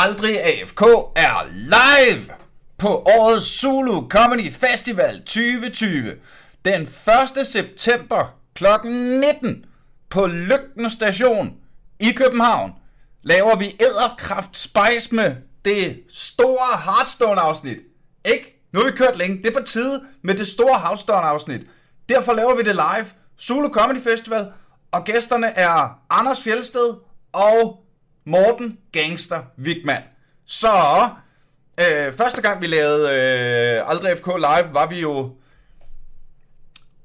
Aldrig AFK er live på årets Zulu Comedy Festival 2020. Den 1. september kl. 19 på Lygten Station i København laver vi Æderkraft Spice med det store Hearthstone afsnit. Ikke? Nu har vi kørt længe. Det er på tide med det store Hearthstone afsnit. Derfor laver vi det live. Zulu Comedy Festival. Og gæsterne er Anders Fjelsted og Morten Gangster Wigman. Så øh, første gang vi lavede øh, Aldrig FK Live, var vi jo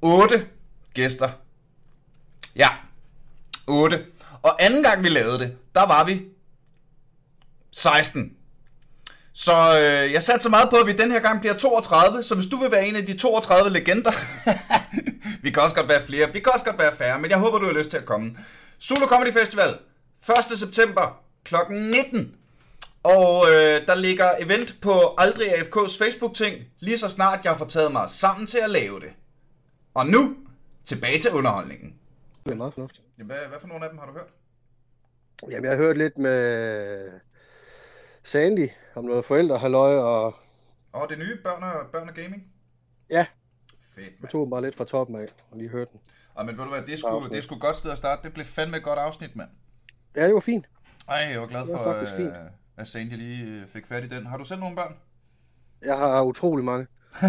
otte gæster. Ja, otte. Og anden gang vi lavede det, der var vi 16. Så øh, jeg satte så meget på, at vi den her gang bliver 32, så hvis du vil være en af de 32 legender, vi kan også godt være flere, vi kan også godt være færre, men jeg håber, du har lyst til at komme. Solo Comedy Festival, 1. september kl. 19. Og øh, der ligger event på Aldrig AFK's Facebook-ting, lige så snart jeg får taget mig sammen til at lave det. Og nu, tilbage til underholdningen. Det er meget fornuftigt. Jamen, hvad, hvad for nogle af dem har du hørt? Jamen, jeg har hørt lidt med Sandy om noget forældrehalløj, og Og det nye børn og, børn og gaming? ja, Fedt, jeg mand. tog den bare lidt fra toppen af, og lige hørte den. Ej, men ved du hvad, det er sgu, det et godt sted at starte. Det blev fandme et godt afsnit, mand. Ja, det var fint. Ej, jeg var glad Det var for, faktisk fint. øh, at Sandy lige øh, fik fat i den. Har du selv nogle børn? Jeg har utrolig mange.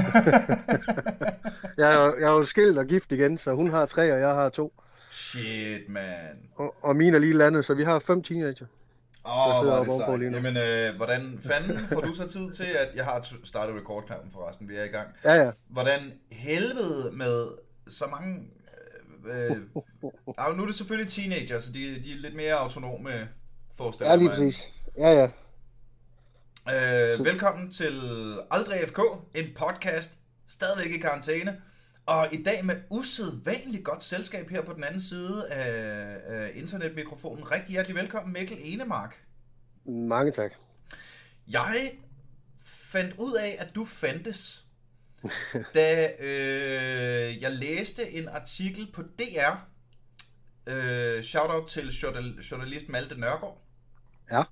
jeg, er, jeg er jo skilt og gift igen, så hun har tre, og jeg har to. Shit, man. Og, og mine er lige landet, så vi har fem teenager. Åh, oh, hvor er det sejt. Jamen, øh, hvordan fanden får du så tid til, at jeg har startet rekordknappen forresten, vi er i gang. Ja, ja. Hvordan helvede med så mange... Øh, nu er det selvfølgelig teenager, så de, de er lidt mere autonome, forestiller Ja, lige præcis. Ja, ja. Øh, velkommen til Aldrig FK, en podcast, stadigvæk i karantæne. Og i dag med usædvanligt godt selskab her på den anden side af, af internetmikrofonen. Rigtig hjertelig velkommen, Mikkel Enemark. Mange tak. Jeg fandt ud af, at du fandtes, da øh, jeg læste en artikel på DR. Øh, shoutout til journal- journalist Malte Nørgaard. Ja.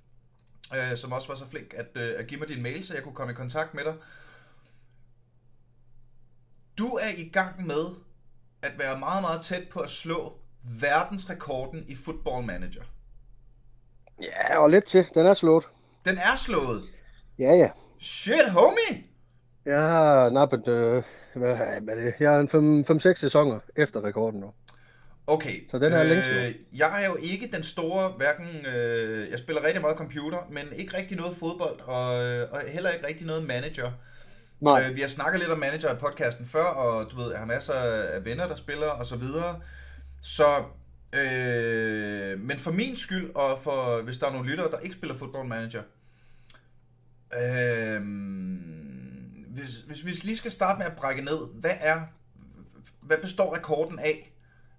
øh, som også var så flink at, øh, at give mig din mail, så jeg kunne komme i kontakt med dig. Du er i gang med at være meget, meget tæt på at slå verdensrekorden i Football Manager. Ja, og lidt til. Den er slået. Den er slået. Ja, ja. Shit, homie! Jeg har nappet, øh, hvad, er det? Jeg er 5-6 sæsoner efter rekorden nu. Okay, Så den er siden. jeg er jo ikke den store, hverken, øh, jeg spiller rigtig meget computer, men ikke rigtig noget fodbold, og, øh, og heller ikke rigtig noget manager. Nej. Øh, vi har snakket lidt om manager i podcasten før, og du ved, jeg har masser af venner, der spiller, og så videre. Så, øh, men for min skyld, og for hvis der er nogle lyttere, der ikke spiller football manager, øh, hvis, hvis vi lige skal starte med at brække ned, hvad er, hvad består rekorden af?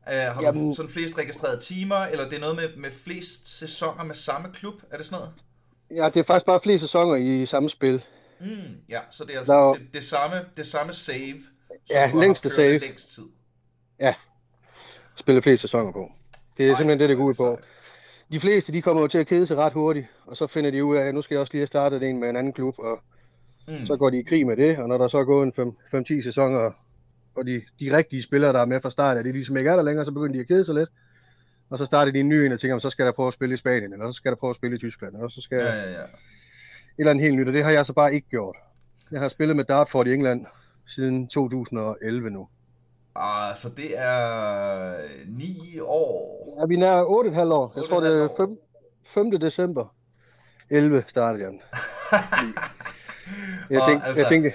Uh, har du Jamen- sådan flest registrerede timer, eller det er noget med, med flest sæsoner med samme klub? Er det sådan noget? Ja, det er faktisk bare flere sæsoner i samme spil. Mm, ja, så det er altså er- det, det, samme, det samme save, som Ja, du har længste kørende save. længst tid. Spiller flere sæsoner på. Det er Ej, simpelthen det, det går ud på. De fleste, de kommer jo til at kede sig ret hurtigt, og så finder de ud af, at nu skal jeg også lige have startet en med en anden klub, og Mm. så går de i krig med det, og når der så er gået en 5-10 sæsoner, og de, de rigtige spillere, der er med fra start, er de ligesom ikke er der længere, så begynder de at kede sig lidt. Og så starter de en ny en og tænker, "Jamen, så skal der prøve at spille i Spanien, eller så skal der prøve at spille i Tyskland, eller så skal Ja, ja, ja. et eller andet helt nyt, og det har jeg så bare ikke gjort. Jeg har spillet med Dartford i England siden 2011 nu. Ah, så det er ni år. Ja, vi er nær 8,5 år. Jeg tror, det 8,5 er 5, 5. december 11 startede jeg den. Jeg Og tænkte, altså, jeg tænkte,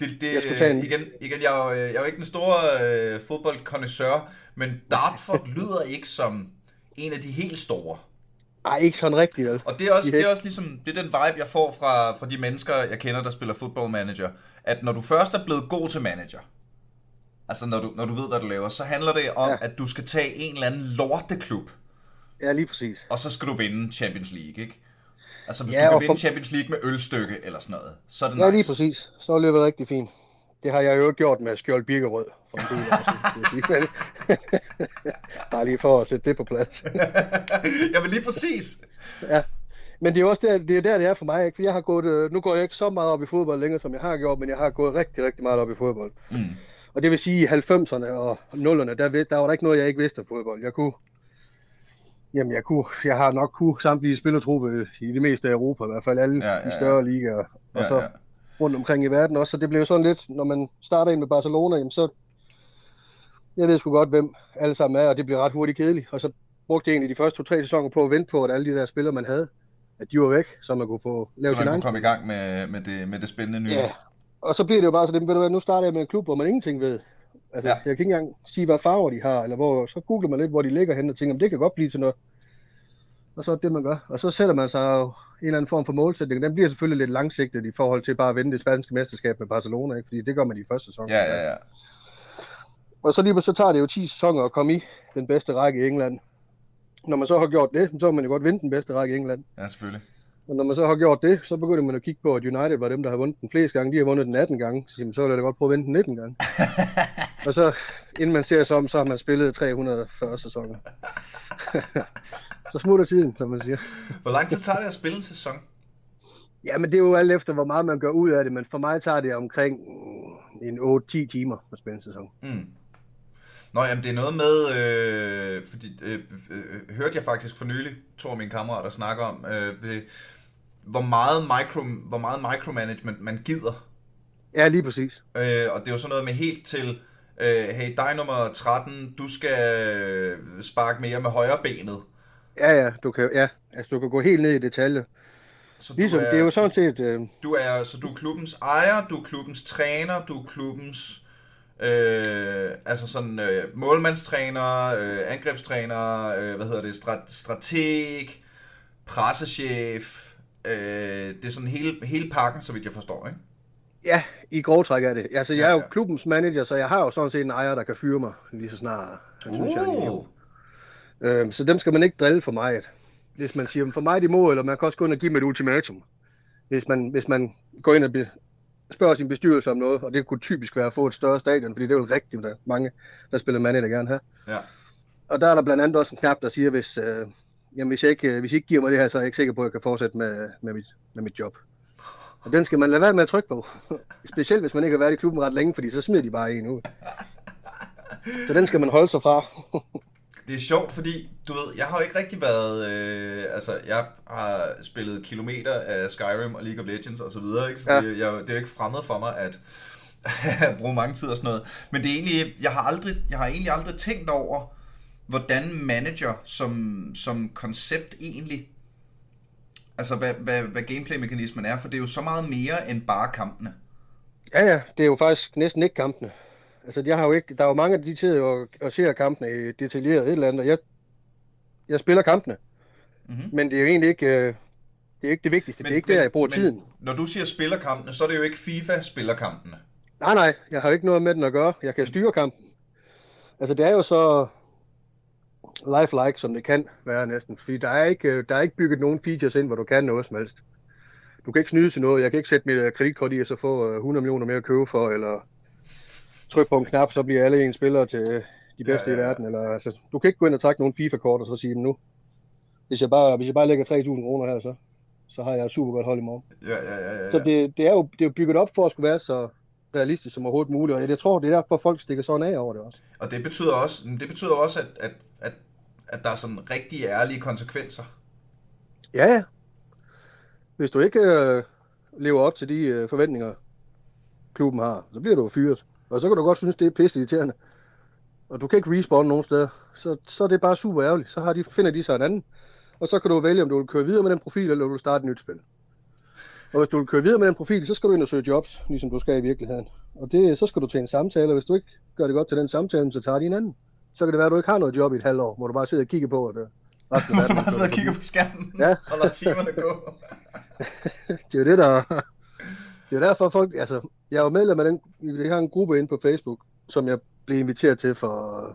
Det, det, Jeg igen, igen jeg, er jo, jeg er jo ikke den store øh, fodboldkonnoisseur, men Dartford lyder ikke som en af de helt store. ej, ikke sådan rigtigt, vel? Og det er også, det- det er også ligesom, det er den vibe, jeg får fra, fra de mennesker, jeg kender, der spiller football manager. At når du først er blevet god til manager, altså når du, når du ved, hvad du laver, så handler det om. Ja. at du skal tage en eller anden lorteklub, Ja, lige præcis. og så skal du vinde Champions League, ikke? Altså hvis Ja, du kan vinde for- Champions League med ølstykke eller sådan noget, så er det Ja, nice. lige præcis. Så er det løbet rigtig fint. Det har jeg jo gjort med Skjold Birkerød. For en del år. Bare lige for at sætte det på plads. jeg vil lige præcis. Ja. Men det er også der, det er der, det er for mig. Ikke? For jeg har gået, øh, nu går jeg ikke så meget op i fodbold længere, som jeg har gjort, men jeg har gået rigtig, rigtig meget op i fodbold. Mm. Og det vil sige, i 90'erne og 0'erne, der, der var der ikke noget, jeg ikke vidste om fodbold. Jeg kunne, jamen jeg kunne, jeg har nok kunne samtlige spillertruppe i det meste af Europa, i hvert fald alle Ja, ja, ja, de større ligaer, og Ja, så ja. rundt omkring i verden også. Så det blev sådan lidt, når man starter ind med Barcelona, jamen så, jeg ved sgu godt, hvem alle sammen er, og det blev ret hurtigt kedeligt. Og så brugte jeg egentlig de første to-tre sæsoner på at vente på, at alle de der spillere, man havde, at de var væk, så man kunne få lavet Så sin man egen kunne komme i gang med, med, det, med det spændende nye. Ja, og så bliver det jo bare så, det, ved du hvad, nu starter jeg med en klub, hvor man ingenting ved. Altså, Ja. jeg kan ikke engang sige, hvad farver de har, eller hvor, så googler man lidt, hvor de ligger hen og tænker, om det kan godt blive til noget. Og så er det man gør. Og så sætter man sig en eller anden form for målsætning. Den bliver selvfølgelig lidt langsigtet i forhold til bare at vinde det spanske mesterskab med Barcelona, ikke? fordi det gør man i første sæson. Ja, ja, ja. Og så lige så tager det jo 10 sæsoner at komme i den bedste række i England. Når man så har gjort det, så har man jo godt vinde den bedste række i England. Ja, selvfølgelig. Og når man så har gjort det, så begynder man at kigge på, at United var dem, der har vundet den flest gange. De har vundet den 18 gange. Så man, så vil jeg da godt prøve at vinde den 19 gange. og så, inden man ser sig om, så har man spillet 340 sæsoner. så smutter tiden, som man siger. Hvor lang tid tager det at spille en sæson? Ja, men det er jo alt efter, hvor meget man gør ud af det. Men for mig tager det omkring mm, en 8-10 timer at spille en sæson. Mm. Nå, jamen det er noget med, øh, fordi øh, øh, hørte jeg faktisk for nylig, to af mine kammerater snakker om, øh, ved, hvor meget, micro, hvor meget micromanagement man gider. Ja, lige præcis. Øh, og det er jo sådan noget med helt til, øh, hey, dig nummer 13, du skal sparke mere med højre benet. Ja, ja, du kan, ja, altså, du kan gå helt ned i detaljer. Så Ligesom, du er, det er jo sådan set... Øh, Du er, så du er klubbens ejer, du er klubbens træner, du er klubbens øh, altså sådan øh, målmandstræner, øh, angrebstræner, øh, hvad hedder det, strat, strateg, pressechef, øh, det er sådan hele, hele pakken, så vidt jeg forstår, ikke? Ja, i grov træk er det. Altså, jeg er jo ja. klubbens manager, så jeg har jo sådan set en ejer, der kan fyre mig lige så snart. Jeg synes, jeg er idiot. Øhm, så dem skal man ikke drille for meget. Hvis man siger, for mig de må, eller man kan også gå ind og give dem et ultimatum. Hvis man, hvis man går ind og be, spørger sin bestyrelse om noget, og det kunne typisk være at få et større stadion, fordi det er jo rigtigt, der er mange, der spiller manager, gerne have. Ja. Og der er der blandt andet også en knap, der siger, hvis, øh, jamen, hvis, jeg ikke, øh, hvis I ikke giver mig det her, så er jeg ikke sikker på, at jeg kan fortsætte med, med, mit, med mit job. Og den skal man lade være med at trykke på. Specielt hvis man ikke har været i klubben ret længe, fordi så smider de bare en ud. Så den skal man holde sig fra. Det er sjovt, fordi du ved, jeg har jo ikke rigtig været, øh, altså jeg har spillet kilometer af Skyrim og League of Legends og så videre, ikke? Så Ja. det, jeg, det er jo ikke fremmed for mig at, at bruge mange tid og sådan noget. Men det er egentlig, jeg har, aldrig, jeg har egentlig aldrig tænkt over, hvordan manager som, som koncept egentlig, altså hvad, hvad, hvad gameplay-mekanismen er, for det er jo så meget mere end bare kampene. Ja, ja, det er jo faktisk næsten ikke kampene. Altså, jeg har jo ikke, der er jo mange af de tider og, og ser kampene i detaljeret et eller andet, og jeg, jeg spiller kampene. Mhm. Men det er jo egentlig ikke, øh, det er ikke det vigtigste. Men, det er ikke der, jeg bruger men, tiden. Når du siger spillerkampene, så er det jo ikke FIFA-spillerkampene. Nej, nej, jeg har jo ikke noget med den at gøre. Jeg kan styre kampen. Altså, det er jo så lifelike, som det kan være næsten. Fordi der er ikke, øh, der er ikke bygget nogen features ind, hvor du kan noget som helst. Du kan ikke snyde til noget. Jeg kan ikke sætte mit øh, kreditkort i, og så få øh, 100 millioner mere at købe for, eller trykke på en knap, så bliver alle ens spillere til øh, de bedste Ja, ja, i verden. Eller, altså, du kan ikke gå ind og trække nogle FIFA-kort, og så sige nu. Hvis jeg bare, hvis jeg bare lægger 3.000 kroner her, så, så har jeg et super godt hold i morgen. Ja, ja, ja, ja, ja. Så det, det, er jo, det er jo bygget op for at skulle være så realistisk som overhovedet muligt, og jeg tror, det er derfor, folk stikker sådan af over det også. Og det betyder også, det betyder også at, at, at, at der er sådan rigtig ærlige konsekvenser. Ja. Hvis du ikke øh, lever op til de øh, forventninger, klubben har, så bliver du fyret. Og så kan du godt synes, det er pisse irriterende. Og du kan ikke respawn nogen steder. Så, så er det bare super ærgerligt. Så har de, finder de sig en anden. Og så kan du vælge, om du vil køre videre med den profil, eller du vil starte et nyt spil. Og hvis du vil køre videre med den profil, så skal du ind og søge jobs, ligesom du skal i virkeligheden. Og det, så skal du til en samtale, og hvis du ikke gør det godt til den samtale, så tager de en anden. Så kan det være, at du ikke har noget job i et halvt år, hvor du bare sidder og kigger på, at øh, resten af verden bare sidder og kigger på skærmen Ja. og lader timerne gå. det er jo det, der... Det er derfor, folk... Altså, jeg er jo medlem af den... Vi har en gruppe inde på Facebook, som jeg blev inviteret til for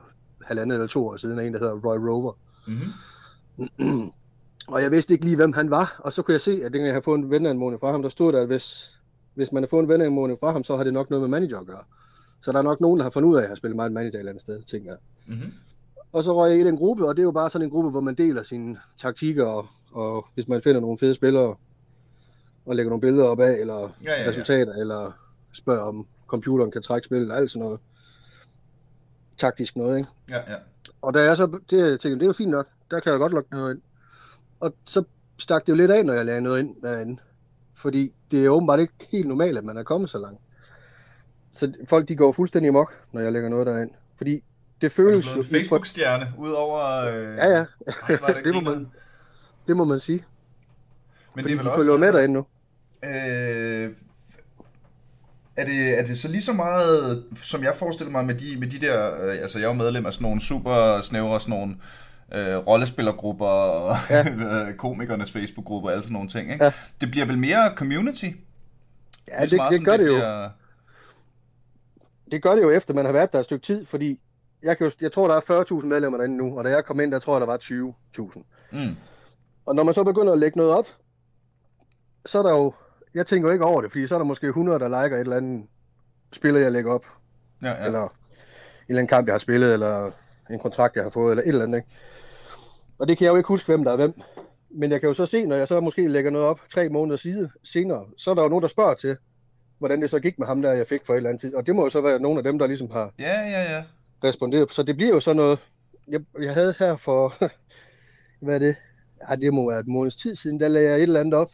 halvandet eller to år siden, af en, der hedder Roy Rover. Mm-hmm. og jeg vidste ikke lige, hvem han var, og så kunne jeg se, at dengang jeg havde fået en venneanmodning fra ham, der stod der, at hvis, hvis man har fået en venneanmodning fra ham, så har det nok noget med manager at gøre. Så der er nok nogen, der har fundet ud af, at jeg har spillet meget manager et eller andet sted, tænker jeg. Mm-hmm. Og så røg jeg i den gruppe, og det er jo bare sådan en gruppe, hvor man deler sine taktikker, og, og hvis man finder nogle fede spillere, og lægger nogle billeder op af, eller Ja, ja, ja. resultater, eller spørger om computeren kan trække spillet, eller alt sådan noget taktisk noget, ikke? Ja, ja. Og da jeg så, det, jeg tænkte, det er jo fint nok, der kan jeg godt lukke noget ind. Og så stak det jo lidt af, når jeg lagde noget ind derinde. Fordi det er åbenbart ikke helt normalt, at man er kommet så langt. Så folk, de går fuldstændig amok, når jeg lægger noget derind. Fordi det Er du føles blevet en ud fra- Facebook-stjerne, udover... Øh... Ja, ja. Ej, det, det, må man, det må man sige. Men Fordi det er vel de også... følger jo med derinde nu. Øh, er, det, er det så lige så meget, som jeg forestiller mig med de, med de der, øh, altså jeg er jo medlem af sådan nogle super snævre, sådan nogle øh, rollespillergrupper og ja. komikernes Facebook-grupper og alle sådan nogle ting, ikke? Ja. Det bliver vel mere community? Ja, det, meget det som gør det jo. Bliver... Det gør det jo efter, man har været der et stykke tid, fordi jeg, kan jo, jeg tror, der er 40.000 medlemmer derinde nu, og da jeg kom ind, der tror jeg, der var 20.000. Mm. Og når man så begynder at lægge noget op, så er der jo, jeg tænker jo ikke over det, fordi så er der måske 100, der liker et eller andet spiller, jeg lægger op. Ja. ja. Eller en eller anden kamp, jeg har spillet, eller en kontrakt, jeg har fået, eller et eller andet. Ikke? Og det kan jeg jo ikke huske, hvem der er hvem. Men jeg kan jo så se, når jeg så måske lægger noget op tre måneder side, senere, så er der jo nogen, der spørger til, hvordan det så gik med ham der, jeg fik for et eller andet tid. Og det må jo så være nogle af dem, der ligesom har Ja, ja, ja. responderet. Så det bliver jo sådan noget, jeg, jeg havde her for, hvad er det? Ja, det må være et måneds tid siden, der lagde jeg et eller andet op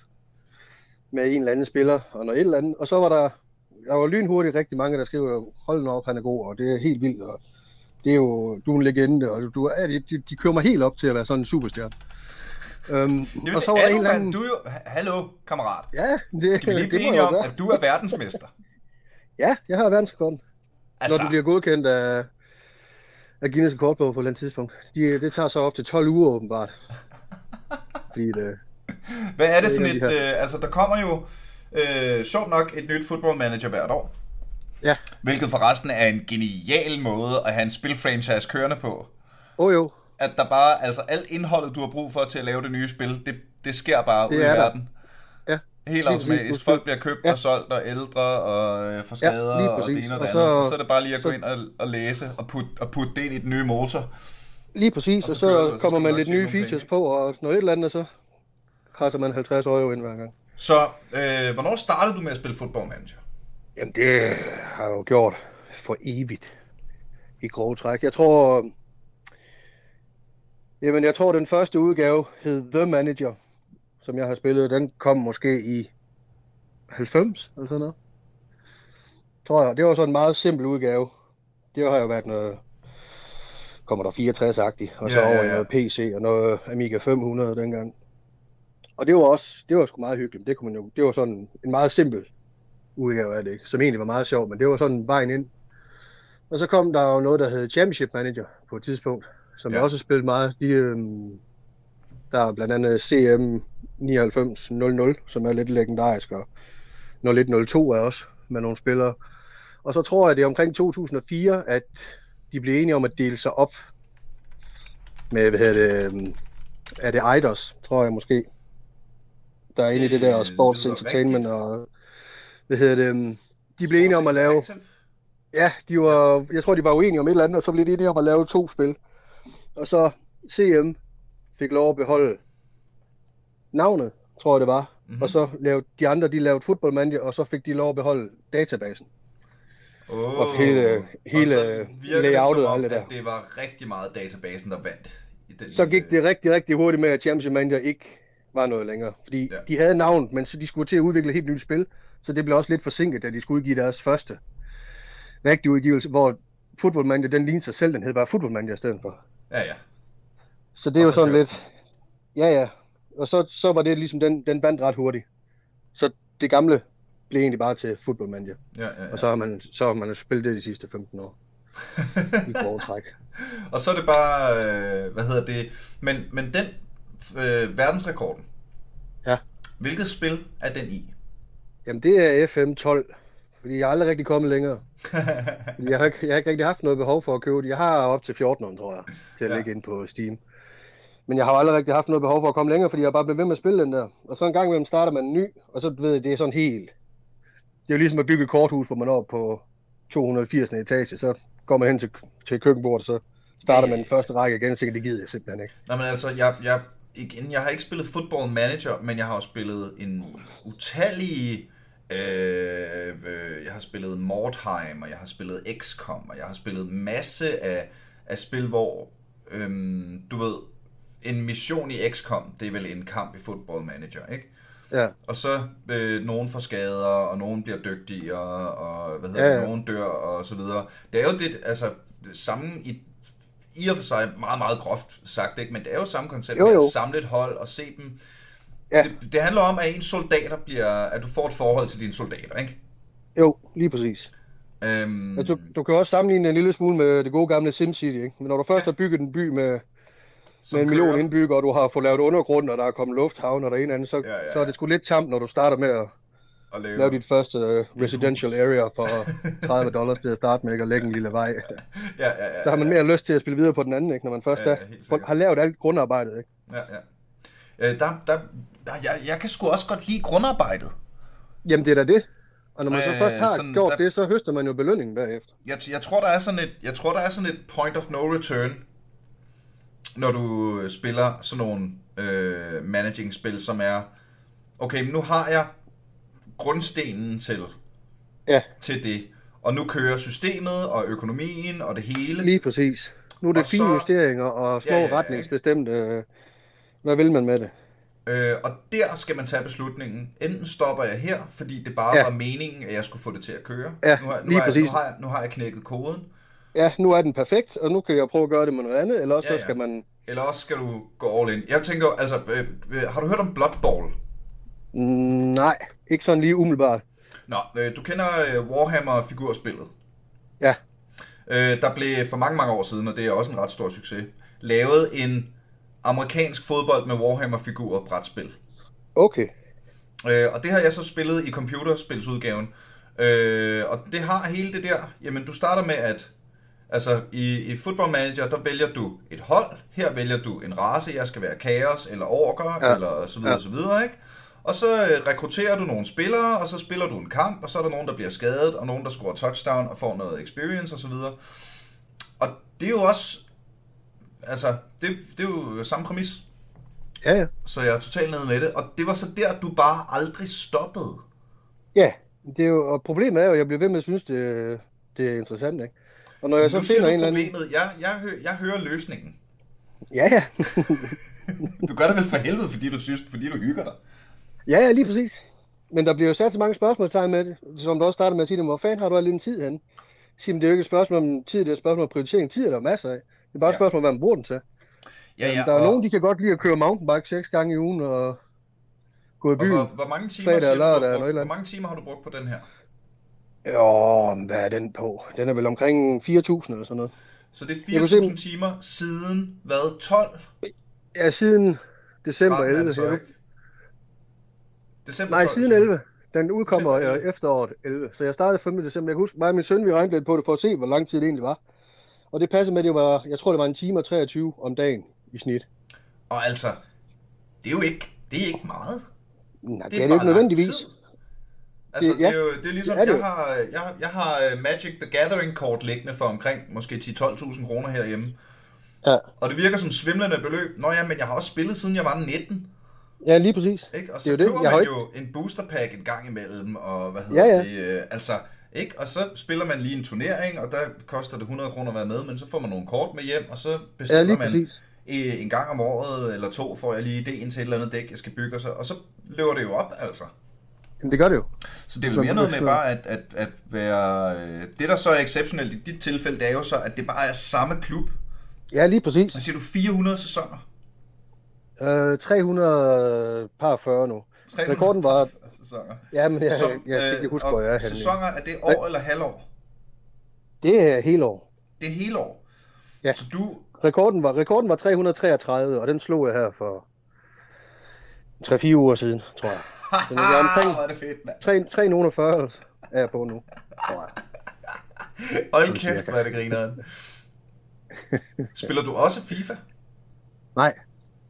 med en eller anden spiller og noget et eller andet. Og så var der, der var lynhurtigt rigtig mange, der skrev, hold nu op, han er god, og det er helt vildt, og det er jo, du er en legende, og du, ja, de, de, kører mig helt op til at være sådan en superstjerne. Øhm, Jamen, og så var er der du, en eller anden... Du er jo... Hallo, kammerat. Ja, det, Skal vi lige blive enige om, at du er verdensmester? Ja, jeg har verdensrekorden. Altså, Når du bliver godkendt af, af Guinness Rekordbog på et eller andet tidspunkt. De, det tager så op til 12 uger åbenbart. Fordi det, hvad er det for er et... Øh, altså, der kommer jo... Øh, sjovt nok et nyt football manager hvert år. Ja, Hvilket forresten er en genial måde at have en spilfranchise kørende på. oh jo, At der bare, altså alt indholdet, du har brug for til at lave det nye spil, det, det sker bare Det ude i er der. verden. Ja, Helt automatisk. Folk bliver købt Ja. og solgt og ældre og øh, Ja, skader lige og det ene og det Og så- andet. Så er det bare lige at gå så- ind og, og læse og putte, og putte det ind i den nye motor. lige præcis. Og Og så så, kører du, og så kommer man lidt nye features penge. på, og noget et eller andet, og så krasser man 50 euro ind hver gang. Så øh, hvornår startede du med at spille football manager? Jamen, det har jeg jo gjort for evigt i grove træk. Jeg tror, jamen, jeg tror, den første udgave hed The Manager, som jeg har spillet. Den kom måske i 90 eller sådan noget. Tror jeg. Det var sådan en meget simpel udgave. Det har jo været noget, kommer der 64-agtigt, og så Ja, ja, over i ja. noget PC og noget Amiga 500 dengang. Og det var også, det var sgu meget hyggeligt. Det, kunne man jo, det var sådan en meget simpel udgave af det, ikke? som egentlig var meget sjov, men det var sådan vejen ind. Og så kom der jo noget, der hed Championship Manager på et tidspunkt, som Ja. jeg også spillede meget. De, øhm, der er blandt andet CM 9900, som er lidt legendarisk, og 0102 er også med nogle spillere. Og så tror jeg, det er omkring 2004, at de blev enige om at dele sig op med, hvad hedder det, øhm, er det Eidos, tror jeg måske. Der er inde i det der Det sports entertainment og hvad hedder det, øhm, de blev enige om at lave, ja, de var, jeg tror de var uenige om et eller andet, og så blev de enige om at lave to spil. Og så CM fik lov at beholde navnet, tror jeg det var. Mhm. Mm-hmm. Og så lavede de andre, de lavede Football Manager, og så fik de lov at beholde databasen. Oh, Og hele- hele layoutet og alt det der. Det var rigtig meget databasen, der vandt. I den Så gik det rigtig, rigtig hurtigt med, at Championship Manager ikke var noget længere. Fordi ja. de havde navnet, men så de skulle til at udvikle et helt nyt spil. Så det blev også lidt forsinket, da de skulle udgive deres første rigtige udgivelse, hvor Football Manager, den lignede sig selv, den hed bare Football Manager i stedet for. Ja, ja. Så det er jo så sådan kørte lidt... Ja, ja. Og så, så var det ligesom, den, den bandt ret hurtigt. Så det gamle blev egentlig bare til Football Manager. ja, ja, ja. Og så har man, så har man spillet det de sidste 15 år. I træk. Og så er det bare, øh, hvad hedder det, men, men den øh, verdensrekorden, Ja. hvilket spil er den i? Jamen det er FM12. Fordi jeg er aldrig rigtig kommet længere. Jeg har, ikke, jeg har ikke rigtig haft noget behov for at købe det. Jeg har op til 14 tror jeg, til at Ja. lægge ind på Steam. Men jeg har aldrig rigtig haft noget behov for at komme længere, fordi jeg bare blev ved med at spille den der. Og så en gang imellem starter man en ny, og så ved jeg, det er sådan helt... Det er jo ligesom at bygge et korthus, hvor man er oppe på 280. etage. Så går man hen til, til køkkenbordet, så starter med den første række igen, så det gider jeg simpelthen ikke. Nej, men altså, jeg, jeg, igen, jeg har ikke spillet Football Manager, men jeg har også spillet en utallig... Øh, øh, jeg har spillet Mordheim, og jeg har spillet XCOM, og jeg har spillet masse af, af spil, hvor, øh, du ved, en mission i XCOM, det er vel en kamp i Football Manager, ikke? Ja. Og så øh, nogen får skader, og nogen bliver dygtige, og, og hvad hedder Ja, ja, nogen dør, og så videre. Det er jo det, altså, samme i, i og for sig meget, meget groft sagt, ikke? men det er jo samme koncept Jo, med jo. at samle et hold og se dem. Ja. Det, det handler om, at ens soldater bliver, at du får et forhold til dine soldater, ikke? Jo, lige præcis. Øhm, Ja, du, du kan også sammenligne en lille smule med det gode gamle SimCity, ikke? Men når du først har bygget en by med, som med en million kører- indbyggere, og du har fået lavet undergrund, og der er kommet lufthavn, og der er en anden, så, Ja, ja, så er det sgu lidt tamt, når du starter med at og lave, lave dit første uh, residential hus. area for 30 dollars til at starte med, ikke? og lægge en lille vej. Ja, ja, ja, Så har man mere lyst til at spille videre på den anden, ikke? når man først Ja, ja, har lavet alt grundarbejdet. Ikke? Ja, ja. Øh, der, der, der, jeg, jeg kan sgu også godt lide grundarbejdet. Jamen det er da det. Og når man så Øh, først har sådan, gjort der- det, så høster man jo belønningen bagefter. Jeg, jeg tror der er sådan et jeg tror der er sådan et point of no return når du øh, spiller sådan nogle øh, managing spil som er okay, men nu har jeg grundstenen til Ja, til det. Og nu kører systemet og økonomien og det hele. lige præcis. Nu er det Og fine så- justeringer og små Ja, ja, ja, retningsbestemte. øh, Hvad vil man med det? Øh, og der skal man tage beslutningen. Enten stopper jeg her, fordi det bare Ja. var meningen, at jeg skulle få det til at køre. Ja, nu, har, nu, lige har, jeg, nu, har jeg, nu har jeg knækket koden. Ja, nu er den perfekt, og nu kan jeg prøve at gøre det med noget andet, eller også Ja, så ja. skal man... Eller også skal du gå all in. Jeg tænker, altså, øh, øh, har du hørt om Blood Bowl? Mm, nej, ikke sådan lige umiddelbart. Nå, øh, du kender øh, Warhammer-figurspillet. Ja, Øh, der blev for mange, mange år siden, og det er også en ret stor succes, lavet en amerikansk fodbold med Warhammer-figurer brætspil. okay. Øh, og det har jeg så spillet i computerspilsudgaven. Øh, og det har hele det der, jamen du starter med at, altså i, i Football Manager, der vælger du et hold, her vælger du en race, jeg skal være kaos eller orker. Ja. eller så videre, Ja. så videre, ikke? Og så øh, rekrutterer du nogle spillere, og så spiller du en kamp, og så er der nogen, der bliver skadet, og nogen, der scorer touchdown og får noget experience og så videre. Og det er jo også, altså, det, det er jo samme præmis. Ja, ja. Så jeg er totalt nede med det, og det var så der, du bare aldrig stoppede. Ja, det er jo, og problemet er jo, at jeg bliver ved med at synes, det, det er interessant, ikke? Og når jeg så nu finder en eller anden... problemet. Jeg, jeg, hø, jeg hører løsningen. Ja, ja. Du gør det vel for helvede, fordi du synes, fordi du hygger dig. Ja, ja, lige præcis. Men der bliver jo sat så mange spørgsmålstegn med det, som du også starter med at sige, hvor fanden har du al din tid henne? Sige, det er jo ikke et spørgsmål om tid, det er et spørgsmål om prioritering. Tid er der masser af. Det er bare et Ja. spørgsmål om, hvad man bruger den til. Ja, ja. der er og, nogen, de kan godt lide at køre mountainbike seks gange i ugen og gå i og byen. hvor, hvor, mange timer fredag du, du lørdag eller hvor andet. mange timer har du brugt på den her? Jo, hvad er den på? Den er vel omkring 4.000 eller sådan noget. Så det er kunne se 4.000 timer siden, hvad, 12? Ja, siden december 13 er 11. det så, ikke? December Nej, 12, siden siger du? 11. Den udkommer December 11. efteråret 11. Så jeg startede 5. december. Jeg kan huske, mig og min søn, vi regnede lidt på det for at se, hvor lang tid det egentlig var. Og det passede med, at det var, jeg tror, det var en time og 23 om dagen i snit. Og altså, det er jo ikke, det er ikke meget. Nej, det, Det det er er det bare ikke nødvendigvis. tid. Altså, Det- det, ja. er jo det er ligesom, Det er det jeg har, jeg, jeg har øh, Magic the Gathering kort liggende for omkring måske 10-12.000 kroner herhjemme. Ja. Og det virker som svimlende beløb. Nå ja, men jeg har også spillet siden jeg var 19. ja, lige præcis. Ikke? Og Det så er jo det. køber Jeg har man ikke- jo en booster pack en gang imellem, og hvad hedder Ja, ja. det, øh, altså, ikke? Og så spiller man lige en turnering, og der koster det 100 kroner at være med, men så får man nogle kort med hjem, og så Ja, bestiller lige man præcis. øh, en gang om året eller to, får jeg lige ideen til et eller andet dæk, jeg skal bygge, og så, og så løber det jo op, altså. Jamen, det gør det jo. Så det er Så mere noget med bare at, at, at være... Øh, det, der så er exceptionelt i dit tilfælde, det er jo så, at det bare er samme klub. Ja, lige præcis. Hvad siger du? 400 sæsoner? Øh, 300 par 40 nu. 300 Rekorden var- sæsoner. Ja, men jeg, Som, jeg, jeg kan ikke huske, og hvor jeg er. Sæsoner, er det år eller halvår? Det er hele år. Det er hele år. Ja. Så du... Rekorden var, rekorden var 333, og den slog jeg her for 3-4 uger siden, tror jeg. Så det er omkring- er det fedt, mand. 3, 340 er jeg på nu, tror jeg. Hold kæft, hvor er det grineren. Spiller du også FIFA? Nej,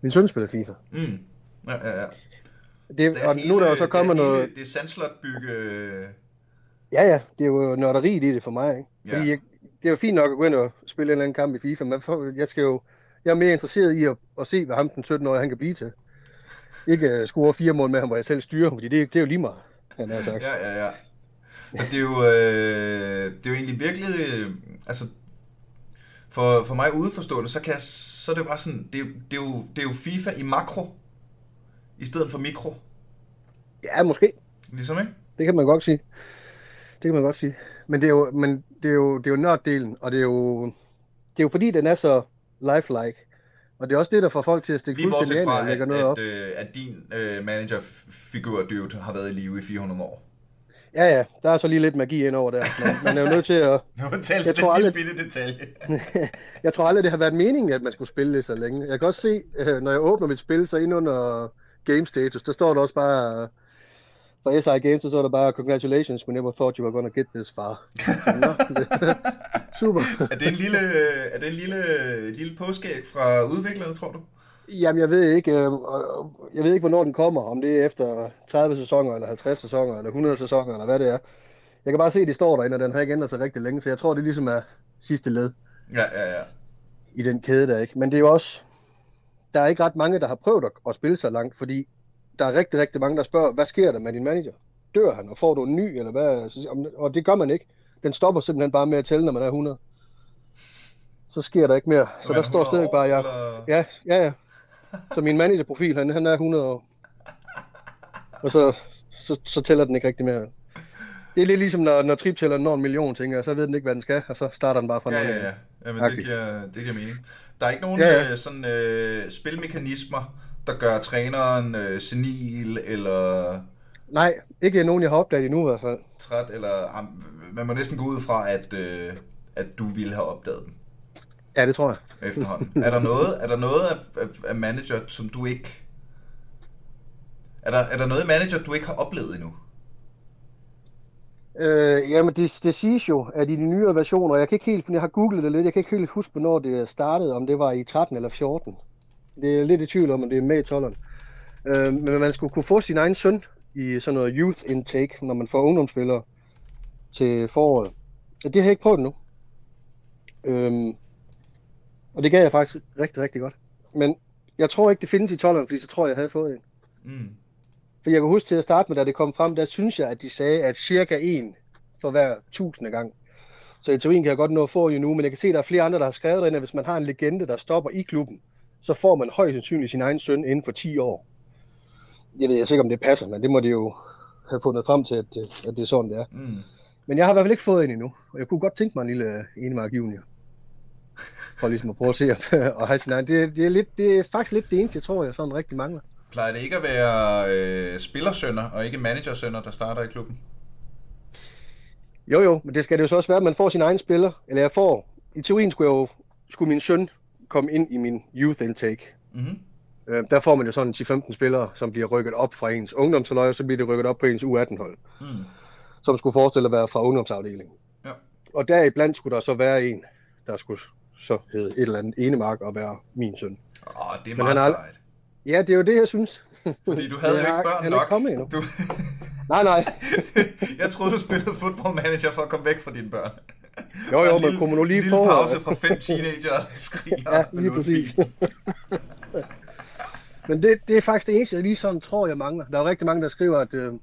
min søn spiller FIFA. Mm. Ja, ja, ja. Det, og nu er der jo så kommet det er noget... Hele, det er sandslot bygge... Ja, ja, det er jo nørderiet i det for mig, ikke? Ja. Fordi jeg, det er jo fint nok at gå ind og spille en eller anden kamp i FIFA, men for, jeg skal jo, jeg er mere interesseret i at, at se, hvad ham den 17-årige han kan blive til. Ikke uh, score fire mål med ham, hvor jeg selv styrer, fordi det, det er jo lige meget, han. Ja, ja, ja. Men det er jo, øh, det er jo egentlig virkelig, øh, altså, for, for mig udeforstående, så, kan jeg, så er det jo bare sådan, det det, er jo, det er jo FIFA i makro, i stedet for mikro, Ja, måske. ligesom, ikke? Det kan man godt sige. Det kan man godt sige. Men det er jo, men det er jo, det er jo nørddelen, og det er jo, det er jo fordi, den er så lifelike. Og det er også det, der får folk til at stikke ind fra, og lægge at, noget op. at, øh, at din øh, managerfigur, Dude, har været i live i 400 år. Ja, ja, der er så lige lidt magi ind over der. Men man er jo nødt til at... Nu tales Jeg tror aldrig- bitte detalje. jeg tror aldrig, det har været meningen, at man skulle spille det så længe. Jeg kan også se, øh, når jeg åbner mit spil, så inde under Game Status, der står der også bare... øh, For SI Games, så står der bare, Congratulations, we never thought you were gonna get this far. Så, Nå, det- Super. er det en lille, øh, er det en lille, et lille påskæg fra udviklerne, tror du? Jamen, jeg ved ikke, øh, jeg ved ikke, hvornår den kommer. Om det er efter 30 sæsoner, eller 50 sæsoner, eller 100 sæsoner, eller hvad det er. Jeg kan bare se, at de står derinde, og den har ikke ændret sig rigtig længe, så jeg tror, det ligesom er sidste led Ja, ja, ja. i den kæde der, ikke? Men det er jo også, der er ikke ret mange, der har prøvet at, at spille så langt, fordi der er rigtig, rigtig mange, der spørger, hvad sker der med din manager? Dør han, og får du en ny, eller hvad? Og det gør man ikke. Den stopper simpelthen bare med at tælle, når man er 100. Så sker der ikke mere. Så Man der er står 100 stadig bare, jeg, Ja, ja, ja. Så min managerprofil, han, han er 100 år. Og så, så, så tæller den ikke rigtig mere. Det er lidt ligesom, når, når trip tæller når en million, tænker jeg, så ved den ikke, hvad den skal, og så starter den bare fra Ja, nul. ja, ja. Jamen, det Agtigt. giver, det giver mening. Der er ikke nogen Ja, ja, ja. ja. Øh, sådan, øh, spilmekanismer, der gør træneren øh, senil, eller Nej, ikke nogen, jeg har opdaget endnu i hvert fald. træt, eller man må næsten gå ud fra, at, øh, at du ville have opdaget dem Ja, det tror jeg. efterhånden. er der noget, er der noget af, af, af manager, som du ikke... Er der, er der noget manager, du ikke har oplevet endnu? Øh, jamen, det, det siges jo, at i de nyere versioner, jeg kan ikke helt, jeg har googlet det lidt, jeg kan ikke helt huske, hvornår det startede, om det var i 13 eller 14. Det er lidt i tvivl om, om det er med i 12'eren. Øh, men man skulle kunne få sin egen søn i sådan noget youth intake, når man får ungdomsspillere til foråret. Ja, det har jeg ikke prøvet endnu. Øhm, og det gav jeg faktisk rigtig, rigtig godt. Men jeg tror ikke, det findes i 12'eren, fordi så tror jeg, jeg havde fået en. Mm. For jeg kan huske til at starte med, da det kom frem, der synes jeg, at de sagde, at cirka en for hver tusinde gang. Så i teorien kan jeg godt nå at få en nu, men jeg kan se, at der er flere andre, der har skrevet derinde, at hvis man har en legende, der stopper i klubben, så får man højst sandsynligt sin egen søn inden for 10 år. Jeg ved jeg ikke, om det passer, men det må de jo have fundet frem til, at, det- at det er sådan, det er. Mm. Men jeg har i hvert fald ikke fået en endnu, og jeg kunne godt tænke mig en lille Enemark Junior. For ligesom at prøve at se at og have sin egen. Det, det, er lidt, det er faktisk lidt det eneste, jeg tror, jeg sådan rigtig mangler. Plejer det ikke at være øh, spillersønner og ikke managersønner, der starter i klubben? Jo jo, men det skal det jo så også være, at man får sin egen spiller. Eller jeg får, i teorien skulle, jeg jo, skulle min søn komme ind i min youth intake. Mm-hmm. Øh, der får man jo sådan 10-15 spillere, som bliver rykket op fra ens ungdomsholdøj, og så bliver det rykket op på ens U18-hold, Mm. som skulle forestille at være fra ungdomsafdelingen. Ja. Og deriblandt skulle der så være en, der skulle så hedde et eller andet enemark og være min søn. Åh, det er Men meget han ald- sejt. Ja, det er jo det, jeg synes. Fordi du havde jo er- ikke børn han er ikke nok. kommet endnu. Du, Nej, nej. jeg troede, du spillede football manager for at komme væk fra dine børn. Jo, jo, en men kunne man nu lige en lille få- pause fra fem teenager, der skriger. Ja, lige præcis. Men det, det er faktisk det eneste, jeg lige sådan tror, jeg mangler. Der er rigtig mange, der skriver, at, øh,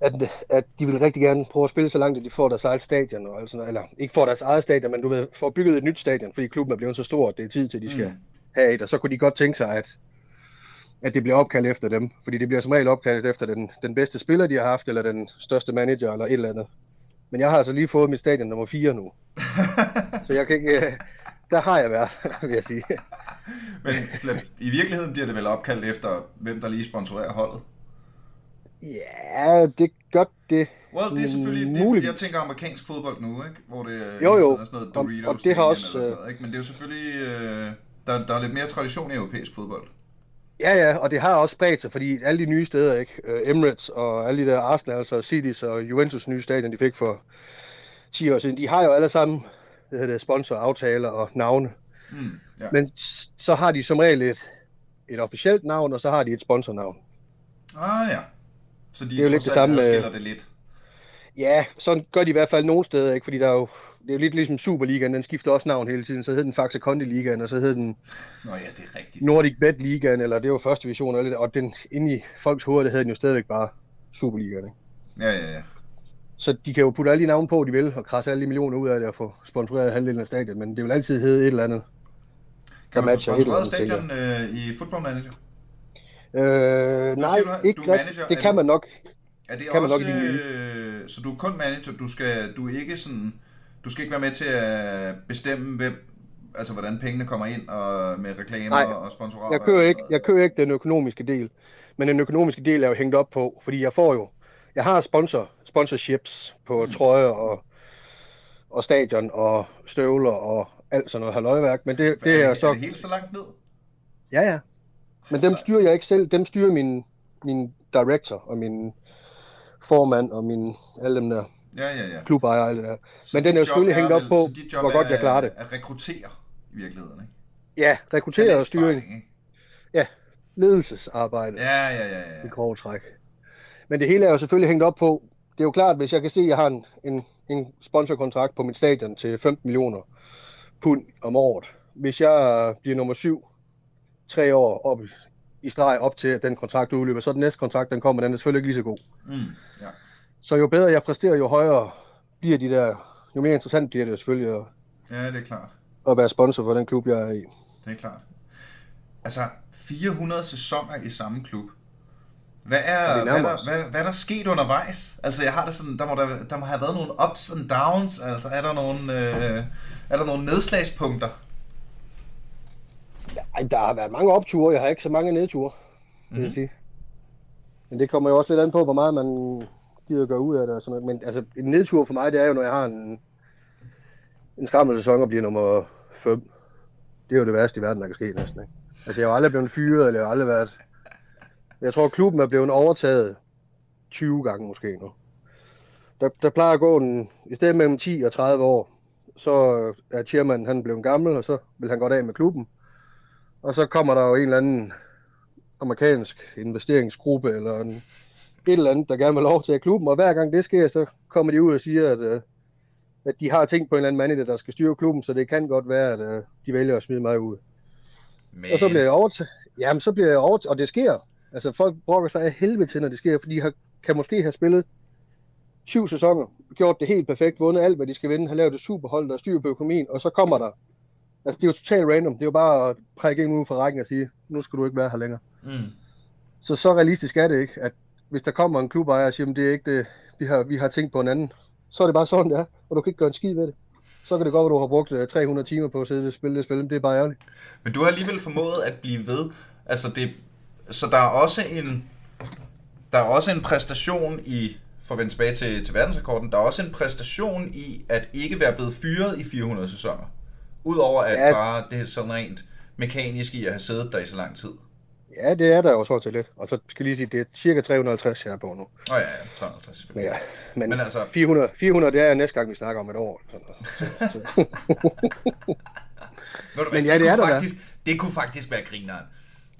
at, at de vil rigtig gerne prøve at spille så langt, at de får deres eget stadion. Og altså, eller ikke får deres eget stadion, men du ved, får bygget et nyt stadion, fordi klubben er blevet så stor, at det er tid til, at de skal Mm. have et. Og så kunne de godt tænke sig, at, at det bliver opkaldt efter dem. Fordi det bliver som regel opkaldt efter den, den bedste spiller, de har haft, eller den største manager, eller et eller andet. Men jeg har altså lige fået mit stadion nummer 4 nu. så jeg kan ikke... øh, Der har jeg været, vil jeg sige. Men i virkeligheden bliver det vel opkaldt efter, hvem der lige sponsorerer holdet. Ja, det gør det. Well, det er selvfølgelig, det, Muligt. jeg tænker amerikansk fodbold nu, ikke? Hvor det er Jo, jo. sådan noget Og- Doritos og det har også, eller sådan øh, noget, ikke? Men det er jo selvfølgelig, øh, der, der er lidt mere tradition i europæisk fodbold. Ja, ja, og det har også spredt sig, fordi alle de nye steder, ikke? Øh, Emirates og alle de der Arsenal, og Cities og Juventus nye stadion, de fik for 10 år siden, de har jo alle sammen hvad hedder det, sponsoraftaler og navne. Mm, ja. Men så har de som regel et, et officielt navn, og så har de et sponsornavn. Ah ja. Så de Det er jo lidt det samme med- adskiller det lidt. Ja, sådan gør de i hvert fald nogle steder, ikke? Fordi der er jo det er jo lidt ligesom Superligaen, den skifter også navn hele tiden. Så hed den Faxe Kondi Ligaen, og så hed den Nå ja, det er rigtigt. Nordic Bet Ligaen, eller det var første division, og, lidt- og den, inde i folks hoveder, det hed den jo stadigvæk bare Superligaen. Ikke? Ja, ja, ja. Så de kan jo putte alle de navne på, de vil, og krasse alle de millioner ud af det og få sponsoreret halvdelen af stadion, men det vil altid hedde et eller andet. Kan man få sponsoreret stadion øh, i Football Manager? Øh, nej, siger du, ikke du er manager, Det kan man nok. Er det Kan man også, nok de nye. øh, så du er kun manager, du skal, du er ikke sådan, du skal ikke være med til at bestemme, hvem, altså hvordan pengene kommer ind, og med reklamer Nej, og sponsorater? Jeg kører, ikke, jeg kører ikke den økonomiske del, men den økonomiske del er jo hængt op på, fordi jeg får jo, jeg har sponsor, sponsorships på Mm. trøjer og, og stadion og støvler og alt sådan noget halvøjværk, men det, det er er, så, er det helt så langt ned? ja ja, men dem styrer jeg ikke selv, dem styrer min, min director og min formand og min, alle dem der Ja, ja, ja. klubejere og alt det der. Så Men den er jo selvfølgelig hængt op vel- på, hvor godt er jeg klarer det. At rekruttere i virkeligheden, ikke? Ja, rekruttering og styring, ikke? ledelsesarbejde. Ja, ja, ja, ja. i grove træk. Men det hele er jo selvfølgelig hængt op på, det er jo klart, hvis jeg kan se, at jeg har en, en, en sponsorkontrakt på mit stadion til 15 millioner pund om året. Hvis jeg bliver nummer syv tre år op i- streg op til, at den kontrakt udløber, så den næste kontrakt, den kommer, den er selvfølgelig ikke lige så god. Mm, ja. Så jo bedre jeg præsterer, jo højere bliver de der, jo mere interessant bliver det jo selvfølgelig at, ja, det er klart. at være sponsor for den klub, jeg er i. Det er klart. Altså, 400 sæsoner i samme klub. Hvad er, Ja, hvad, er os. der, hvad, hvad er der sket undervejs? Altså, jeg har det sådan, der må, der, der må have været nogle ups and downs. Altså, er der nogle, øh, er der nogle nedslagspunkter? Ej, der har været mange opture, jeg har ikke så mange nedture, vil Mhm. jeg sige. Men det kommer jo også lidt an på, hvor meget man gider at gøre ud af det og sådan noget. Men altså, en nedtur for mig, det er jo, når jeg har en, en skræmmende sæson og bliver nummer 5. Det er jo det værste i verden, der kan ske næsten. Ikke? Altså, jeg har aldrig blevet fyret, eller jeg har aldrig været... Jeg tror, klubben er blevet overtaget 20 gange måske nu. Der, der plejer at gå en, i stedet mellem 10 og 30 år, så er chairman, han blevet gammel, og så vil han godt af med klubben. Og så kommer der jo en eller anden amerikansk investeringsgruppe, eller en, et eller andet, der gerne vil lov til at klubben. Og hver gang det sker, så kommer de ud og siger, at, øh, at de har tænkt på en eller anden manager, der skal styre klubben, så det kan godt være, at øh, de vælger at smide mig ud. Men, Og så bliver jeg overtaget. Jamen, så bliver jeg overtaget, og det sker. Altså, folk brokker sig af helvede til, når det sker, fordi de har, kan måske have spillet syv sæsoner, gjort det helt perfekt, vundet alt, hvad de skal vinde, har lavet et superhold, der er styr på økonomien, og så kommer der. Altså, det er jo totalt random. Det er jo bare at prække en ud fra rækken og sige, nu skal du ikke være her længere. Mm. Så så realistisk er det ikke, at hvis der kommer en klubejer og siger, det er ikke det, vi har, vi har tænkt på en anden, så er det bare sådan, det er, og du kan ikke gøre en skid ved det. Så kan det godt være, at du har brugt øh, 300 timer på at sidde og spille det spil, men det er bare ærgerligt. Men du har alligevel formået at blive ved. Altså, det, så der er også en, der er også en præstation i, for at vende tilbage til, til verdensrekorden, der er også en præstation i at ikke være blevet fyret i 400 sæsoner. Udover at ja. Bare det er sådan rent mekanisk i at have siddet der i så lang tid. Ja, det er der jo sådan set lidt. Og så skal jeg lige sige, det er cirka 350 her på nu. Åh oh, ja, ja, 350 Men, ja, men, Men altså- altså... 400, 400, det er næste gang, vi snakker om et år. Så, så, så. Ved du hvad, Men ja, det kunne er der faktisk, det kunne faktisk være grineren.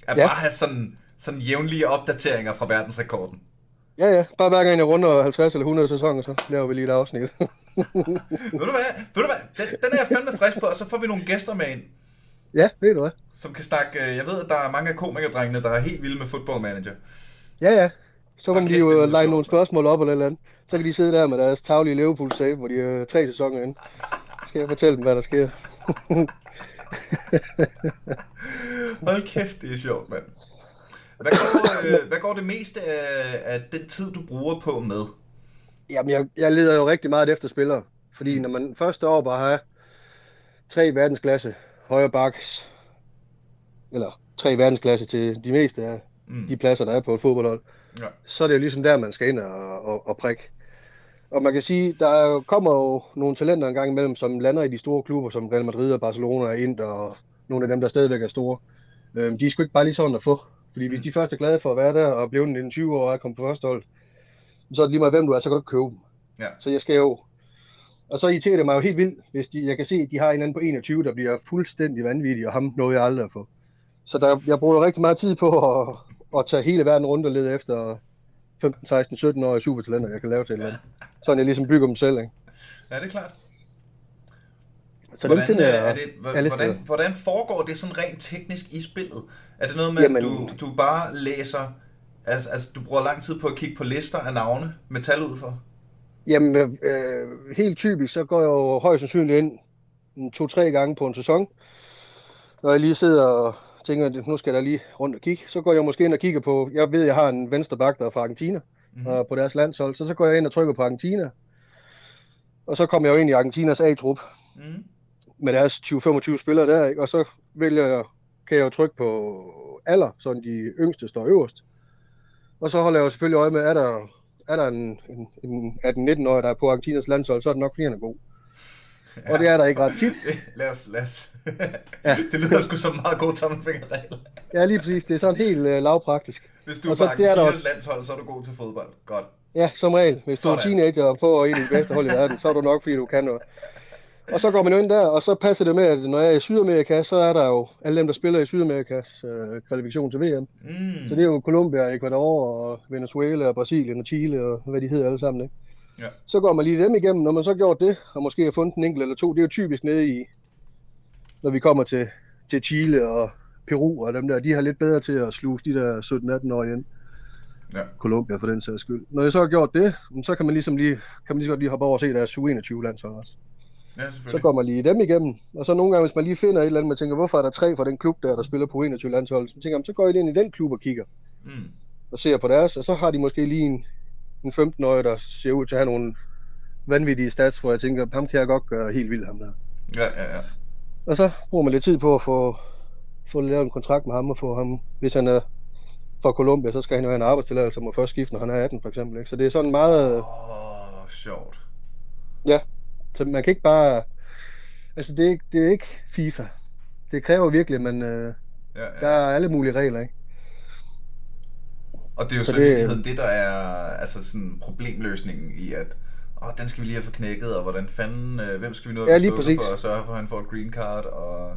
At Ja. bare have sådan, sådan jævnlige opdateringer fra verdensrekorden. ja, ja. Bare hver gang jeg runder 50 eller 100 sæsoner, så laver vi lige et afsnit. ved du hvad, ved du hvad? Den, den er jeg fandme frisk på, og så får vi nogle gæster med ind. ja, ved du hvad? som kan snakke... øh, Jeg ved, at der er mange af komikerdrengene, der er helt vilde med football manager. Ja, ja. Så kan de kæft, det jo lege nogle spørgsmål op eller eller andet. Så kan de sidde der med deres tavlige Liverpool save, hvor de er tre sæsoner inde. Skal jeg fortælle dem, hvad der sker? Hold kæft, det er sjovt, mand. Hvad går, øh, hvad går det meste af, af den tid, du bruger på med? Jamen, jeg, jeg leder jo rigtig meget efter spillere. Fordi når man første år bare har tre verdensklasse højre backs, eller tre verdensklasse til de meste af Mm. de pladser, der er på et fodboldhold, Ja. så er det jo ligesom der, man skal ind og, og, og prikke. Og man kan sige, der er kommer jo nogle talenter en gang imellem, som lander i de store klubber, som Real Madrid og Barcelona og Inter og nogle af dem, der stadigvæk er store. Øhm, de er sgu ikke bare lige sådan at få. Fordi hvis de først er glade for at være der og blive en 20 år og er kommet på første hold, så er det lige meget, hvem du er, så kan du ikke købe dem. Ja. Så jeg skal jo... Og så irriterer det mig jo helt vildt, hvis de, jeg kan se, at de har en anden på 21, der bliver fuldstændig vanvittig, og ham nåede jeg aldrig at få. Så der, jeg bruger rigtig meget tid på at, at tage hele verden rundt og lede efter 15, 16, 17 år i supertalenter, jeg kan lave til et eller andet. Sådan jeg ligesom bygger dem selv, ikke? Ja, det er klart. Så hvordan, finder øh, jeg er det, hvordan, hvordan foregår det sådan rent teknisk i spillet? Er det noget med, Jamen- at du, du bare læser, altså, altså du bruger lang tid på at kigge på lister af navne med tal ud for? Jamen, øh, helt typisk, så går jeg jo højst sandsynligt ind to-tre gange på en sæson. Når jeg lige sidder og tænker, at nu skal da lige rundt og kigge, så går jeg måske ind og kigger på, jeg ved, jeg har en venstre bak, der er fra Argentina, Mhm. og på deres landshold, så så går jeg ind og trykker på Argentina. Og så kommer jeg jo ind i Argentinas A-trup Mm. med deres 20-25 spillere der, ikke? og så vælger jeg, kan jeg jo trykke på alder, så de yngste står øverst. Og så holder jeg jo selvfølgelig øje med, er der, er der en, en, en 18-19-årig, der er på Argentinas landshold, så er det nok, fordi han er god. Ja. Og det er der ikke ret tit. Det, lad os, lad os. Ja. det lyder sgu som meget god tommelfingerregel. Ja, lige præcis. Det er sådan helt øh, lavpraktisk. Hvis du er på det Argentinas også- landshold, så er du god til fodbold. Godt. Ja, som regel. Hvis du er Sådan. teenager og på en af de bedste hold i verden, så er du nok, fordi du kan noget. Og så går man jo ind der, og så passer det med, at når jeg er i Sydamerika, så er der jo alle dem, der spiller i Sydamerikas øh, kvalifikation til VM. Mm. Så det er jo Colombia, Ecuador, og Venezuela, og Brasilien og Chile, og hvad de hedder alle sammen. Ikke? Ja. Så går man lige dem igennem. Når man så har gjort det, og måske har fundet en enkelt eller to, det er jo typisk nede i, når vi kommer til, til Chile og Peru og dem der, de har lidt bedre til at sluse de der 17-18-årige ind. Ja. Colombia for den sags skyld. Når jeg så har gjort det, så kan man ligesom lige, kan man lige så godt lige hoppe over og se deres U21 landshold også. Ja, Så går man lige dem igennem, og så nogle gange, hvis man lige finder et eller andet, man tænker, hvorfor er der tre fra den klub der, der spiller på U21 landshold, så tænker man, så går jeg lige ind i den klub og kigger Mm. og ser på deres, og så har de måske lige en, en 15-årig, der ser ud til at have nogle vanvittige stats, hvor jeg tænker, ham kan jeg godt gøre helt vild, ham der. Ja, ja, ja. Og så bruger man lidt tid på at få, få lavet en kontrakt med ham, og få ham, hvis han er fra Colombia, så skal han jo have en arbejdstilladelse, og må først skifte, når han er 18 for eksempel. Ikke? Så det er sådan meget, Åh, oh, sjovt. ja, så man kan ikke bare, altså det er, ikke- det er ikke FIFA. Det kræver virkelig, at man, øh, Ja, der ja. er alle mulige regler, ikke? Og det er jo Så så det, det- det der er altså sådan problemløsningen i, at åh, den skal vi lige have forknækket, og hvordan fanden, øh, hvem skal vi nu have Ja, lige præcis. for at sørge for, at han får et green card, og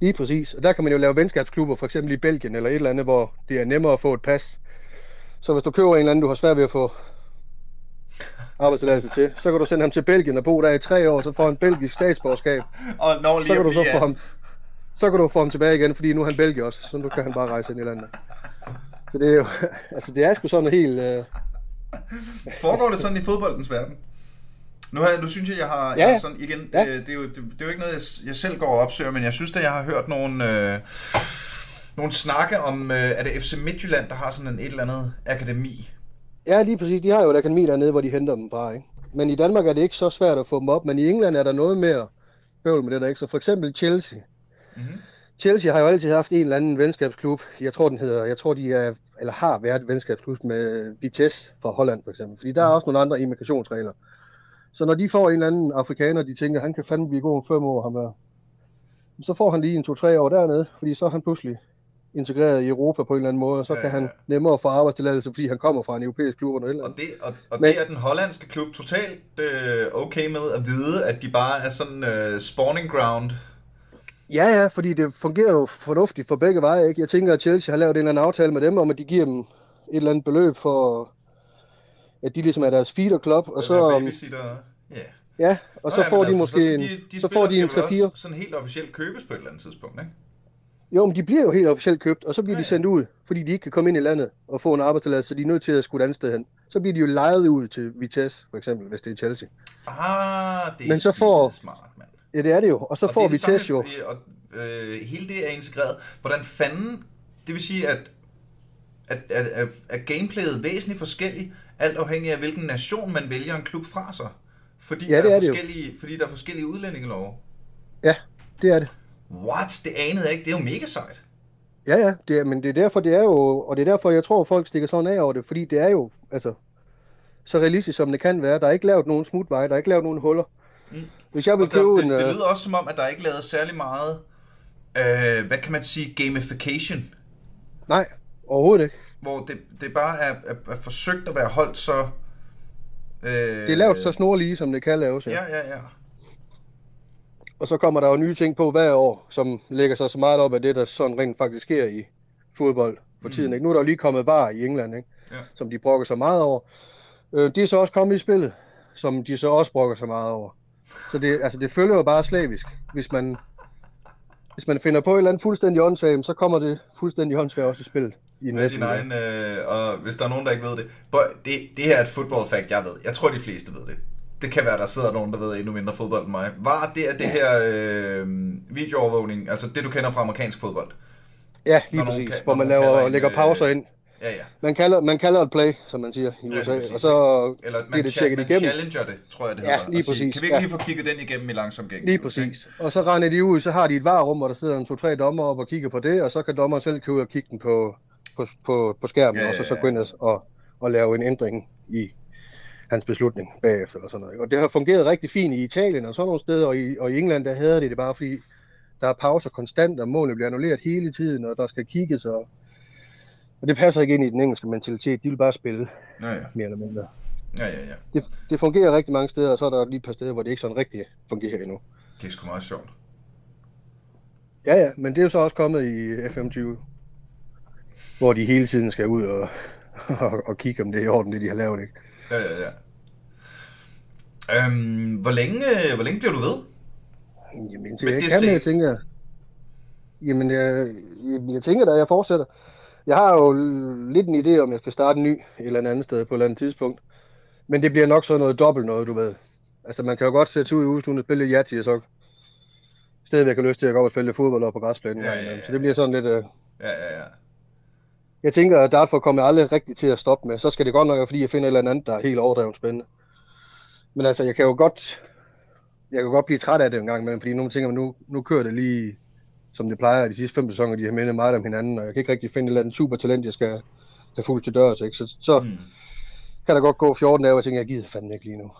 Lige præcis. Og der kan man jo lave venskabsklubber, for eksempel i Belgien eller et eller andet, hvor det er nemmere at få et pas. Så hvis du køber en eller anden, du har svært ved at få arbejdstilladelse til, så kan du sende ham til Belgien og bo der i tre år, så får han belgisk statsborgerskab. og når lige Så kan du så få ham, så kan du få ham tilbage igen, fordi nu er han Belgier også, så nu kan han bare rejse ind i landet. Så det er jo, altså det er sgu sådan helt, øh, Foregår det sådan i fodboldens verden? Nu, har, nu synes jeg, jeg har, Ja, jeg har sådan, igen, Ja. øh, det, er jo, det, det er jo ikke noget, jeg, jeg selv går og opsøger, men jeg synes, at jeg har hørt nogle, øh, nogle snakke om, øh, er det FC Midtjylland, der har sådan en et eller andet akademi? Ja, lige præcis. De har jo et akademi dernede, hvor de henter dem fra, ikke? Men i Danmark er det ikke så svært at få dem op, men i England er der noget mere bøvl med det der, ikke? Så for eksempel Chelsea. Mm-hmm. Chelsea har jo altid haft en eller anden venskabsklub. Jeg tror, den hedder, jeg tror, de er, eller har været venskabsklub med Vitesse fra Holland, for eksempel. Fordi der er også nogle andre immigrationsregler. Så når de får en eller anden afrikaner, de tænker, han kan fandme blive god om fem år, ham der. Så får han lige en to-tre år dernede, fordi så er han pludselig integreret i Europa på en eller anden måde, og så Ja, kan ja, han ja. nemmere få arbejdstilladelse, fordi han kommer fra en europæisk klub eller et eller Og, det, og, og Men- det er den hollandske klub totalt øh, okay med at vide, at de bare er sådan øh, spawning ground. Ja, ja, fordi det fungerer jo fornuftigt for begge veje, ikke? Jeg tænker, at Chelsea har lavet en eller anden aftale med dem, om at de giver dem et eller andet beløb for, at de ligesom er deres feeder club, og så, Være um, babysitter. Ja. ja, og så Nå ja, får de altså, måske så, de, de så får de en spillere skal vel 3-4. også sådan helt officielt købes på et eller andet tidspunkt, ikke? Jo, men de bliver jo helt officielt købt, og så bliver Ja, de ja. sendt ud, fordi de ikke kan komme ind i landet og få en arbejdstilladelse, så de er nødt til at skulle et andet sted hen. Så bliver de jo lejet ud til Vitesse, for eksempel, hvis det er Chelsea. Ah, det er Men så får- smart, mand. Ja, det er det jo, og så Og får det Vitesse samme, jo... Og øh, hele det er integreret. Hvordan fanden, det vil sige, at, at, at, at, at gameplayet væsentligt forskelligt, alt afhængig af hvilken nation man vælger en klub fra sig. Fordi, Ja, der, er er jo. forskellige, fordi der er forskellige udlændingelove. Ja, det er det. What? Det anede jeg ikke. Det er jo mega sejt. Ja, ja, det er, men det er derfor, det er jo, og det er derfor, jeg tror, folk stikker sådan af over det, fordi det er jo, altså, så realistisk som det kan være. Der er ikke lavet nogen smutveje, der er ikke lavet nogen huller. Mm. Hvis jeg vil der, købe det, en... det øh, lyder også som om, at der ikke er lavet særlig meget, øh, hvad kan man sige, gamification. Nej, overhovedet ikke. Hvor det, det bare er, er, er forsøgt at være holdt så... Øh, Det er lavet så snorlige, som det kan laves. Ja. Ja, ja, ja. Og så kommer der jo nye ting på hver år, som lægger sig så meget op af det, der sådan rent faktisk sker i fodbold for Mm. tiden. Ikke? Nu er der lige kommet var i England, ikke? Ja. som de brokker sig meget over. Øh, de er så også kommet i spillet, som de så også brokker sig meget over. Så det, altså, det følger jo bare slavisk. Hvis man, hvis man finder på et eller andet fuldstændig åndssvagt, så kommer det fuldstændig åndssvagt også i spillet. I Med din egen, øh, og hvis der er nogen, der ikke ved det. Det. Det her er et football fact, jeg ved. Jeg tror, de fleste ved det. Det kan være, der sidder nogen, der ved endnu mindre fodbold end mig. Var det er det her øh, videoovervågning, altså det, du kender fra amerikansk fodbold? Ja, lige præcis. Kan, hvor man laver, lægger pauser ind. Ja, ja. Man kalder, man kalder et play, som man siger i USA, ja, og så Eller man, det tjekket man igennem. challenger det, tror jeg det hedder. Ja, lige præcis. Sige, kan vi ikke lige få kigget den igennem i langsom gæng? Lige præcis. Og så render de ud, så har de et varerum, hvor der sidder en to-tre dommer op og kigger på det, og så kan dommeren selv køre og kigge den på, på, på, på skærmen, ja, ja, ja. og så, så gå ind og, og lave en ændring i hans beslutning bagefter. Eller sådan noget. Og det har fungeret rigtig fint i Italien og sådan nogle steder, og i, og i England der havde det det bare fordi, der er pauser konstant, og målene bliver annulleret hele tiden, og der skal kigges, og og det passer ikke ind i den engelske mentalitet. De vil bare spille, ja, ja. mere eller mindre. Ja, ja, ja. Det, det fungerer rigtig mange steder, og så er der lige et par steder, hvor det ikke sådan rigtig fungerer endnu. Det er sgu meget sjovt. Ja, ja, men det er jo så også kommet i FM20, hvor de hele tiden skal ud og, og, og kigge, om det er i orden, det de har lavet, ikke? Ja, ja, ja. Øhm, hvor, længe, hvor længe bliver du ved? Jamen, det, jeg kan, jeg tænker... Jamen, jeg, jeg tænker da, jeg fortsætter jeg har jo lidt en idé om, jeg skal starte en ny et eller andet sted på et eller andet tidspunkt. Men det bliver nok sådan noget dobbelt noget, du ved. Altså man kan jo godt sætte ud i ugen og spille Yati, og så stadigvæk har lyst til at gå op og spille fodbold op på græsplænen. Ja, ja, ja, Så det bliver sådan lidt... Uh... Ja, ja, ja. Jeg tænker, at derfor kommer jeg aldrig rigtig til at stoppe med. Så skal det godt nok være, fordi jeg finder et eller andet, der er helt overdrevet spændende. Men altså, jeg kan jo godt, jeg kan godt blive træt af det en gang imellem, fordi nogle tænker, nu, nu kører det lige som det plejer de sidste fem sæsoner, de har mindet meget om hinanden, og jeg kan ikke rigtig finde et eller andet super talent, jeg skal have fuldt til dørs, ikke? Så, så mm. kan der godt gå 14 dage, og jeg tænker, jeg gider fandme ikke lige nu.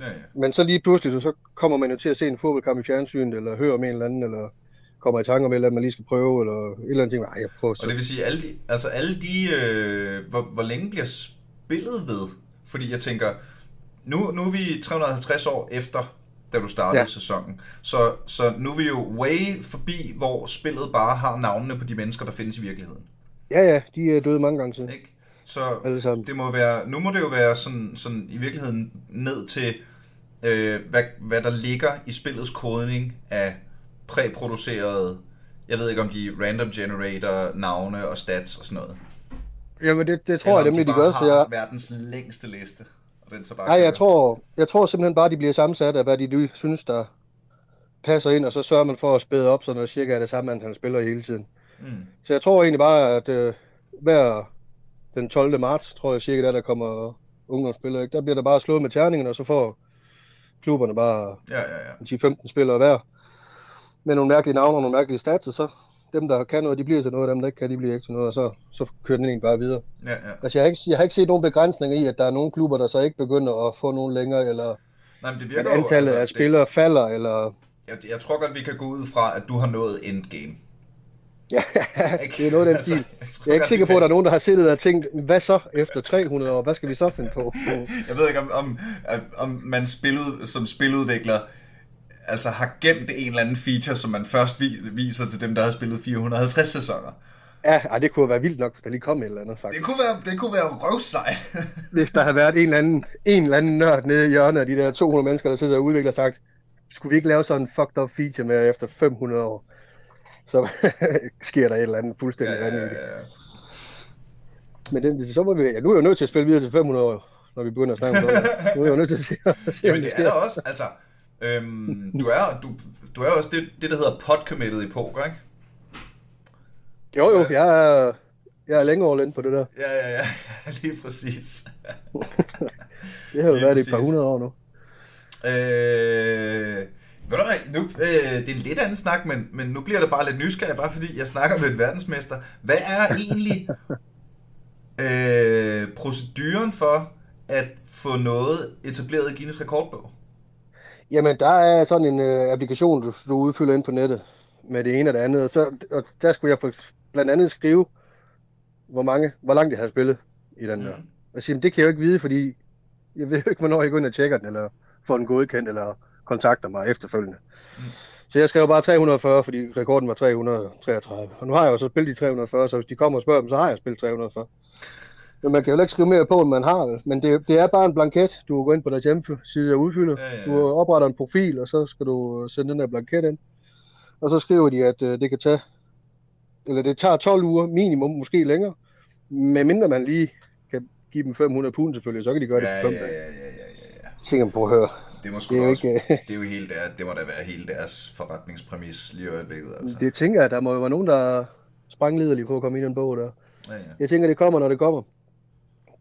Ja, ja. Men så lige pludselig, så kommer man jo til at se en fodboldkamp i fjernsynet, eller høre om en eller anden, eller kommer i tanke om, at man lige skal prøve, eller et eller andet ting. Ej, jeg prøver så. Og det vil sige, alle de, altså alle de, øh, hvor, hvor længe bliver spillet ved? Fordi jeg tænker, nu, nu er vi 350 år efter da du startede ja. sæsonen. Så, så nu er vi jo way forbi, hvor spillet bare har navnene på de mennesker, der findes i virkeligheden. Ja, ja, de er døde mange gange siden. Ikke? Så det må være, nu må det jo være sådan, sådan i virkeligheden ned til, øh, hvad, hvad der ligger i spillets kodning af præproducerede, jeg ved ikke om de random generator navne og stats og sådan noget. Jamen det, det tror Eller jeg nemlig, de, de gør. Så jeg... verdens længste liste den så bare Nej, jeg tror, jeg tror simpelthen bare, de bliver sammensat af, hvad de synes, der passer ind, og så sørger man for at spæde op, så der cirka er det samme antal spillere hele tiden. Mm. Så jeg tror egentlig bare, at øh, hver den 12. marts, tror jeg cirka, der, der kommer ungdomsspillere, ikke? der bliver der bare slået med terningerne, og så får klubberne bare ja, ja, ja. 10-15 spillere hver. Med nogle mærkelige navne og nogle mærkelige stats, og så dem, der kan noget, de bliver til noget, dem, der ikke kan, de bliver ikke til noget, og så, så kører den egentlig bare videre. Ja, ja. Altså, jeg har, ikke, jeg har ikke set nogen begrænsninger i, at der er nogle klubber, der så ikke begynder at få nogen længere, eller Nej, men det virker at antallet jo, altså, af spillere det... falder, eller... Jeg, jeg tror godt, vi kan gå ud fra, at du har nået endgame. Ja, det er noget af den altså. Jeg, jeg er ikke sikker på, at der er nogen, der har siddet og tænkt, hvad så efter 300 år? Hvad skal vi så finde på? jeg ved ikke, om, om, om man spillede, som spiludvikler altså har gemt en eller anden feature, som man først viser til dem, der har spillet 450 sæsoner. Ja, ej, det kunne være vildt nok, der lige kom et eller andet, faktisk. Det kunne være, det kunne være røvsejt. Hvis der havde været en eller, anden, en eller anden nørd nede i hjørnet af de der 200 mennesker, der sidder og udvikler og sagt, skulle vi ikke lave sådan en fucked up feature med efter 500 år? Så sker der et eller andet fuldstændig ja, ja, ja, ja. Men det, så må vi, ja, nu er jeg jo nødt til at spille videre til 500 år, når vi begynder at snakke om det. Nu er jeg nødt til at se, se Jamen, det, det er der også, altså, Øhm, du, er, du, du er også det, det, der hedder pot-committed i poker, ikke? Jo, jo, jeg er, jeg er længe over på det der. Ja, ja, ja, lige præcis. det har jo lige været præcis. et par hundrede år nu. Øh, ved du hvad, nu, øh, det er en lidt anden snak, men, men nu bliver det bare lidt nysgerrig, bare fordi jeg snakker med en verdensmester. Hvad er egentlig øh, proceduren for at få noget etableret i Guinness rekordbog? Jamen, der er sådan en øh, applikation, du, du udfylder ind på nettet med det ene og det andet. Og, så, og der skulle jeg for, blandt andet skrive, hvor, mange, hvor langt jeg havde spillet i den der. Mm. Og sige, det kan jeg jo ikke vide, fordi jeg ved jo ikke, hvornår jeg går ind og tjekker den, eller får den godkendt, eller kontakter mig efterfølgende. Mm. Så jeg skrev bare 340, fordi rekorden var 333. Og nu har jeg jo så spillet de 340, så hvis de kommer og spørger dem, så har jeg spillet 340. Men man kan jo ikke skrive mere på, end man har. vel? Men det, det er bare en blanket. Du går ind på deres hjemmeside og udfylder. Ja, ja, ja. Du opretter en profil, og så skal du sende den der blanket ind. Og så skriver de, at øh, det kan tage, eller det tager 12 uger minimum, måske længere. Medmindre man lige kan give dem 500 pund selvfølgelig, så kan de gøre Ja, det på ja, ja, dage. ja, ja, ja, ja. Tænker man på at høre. Det, må Det er også, ikke... det er jo hele der, det må da være hele deres forretningspræmis lige i øjeblikket, altså. Det tænker jeg, der må jo være nogen, der er sprangliderlige på at komme i den bog der. Ja, ja. Jeg tænker, det kommer, når det kommer.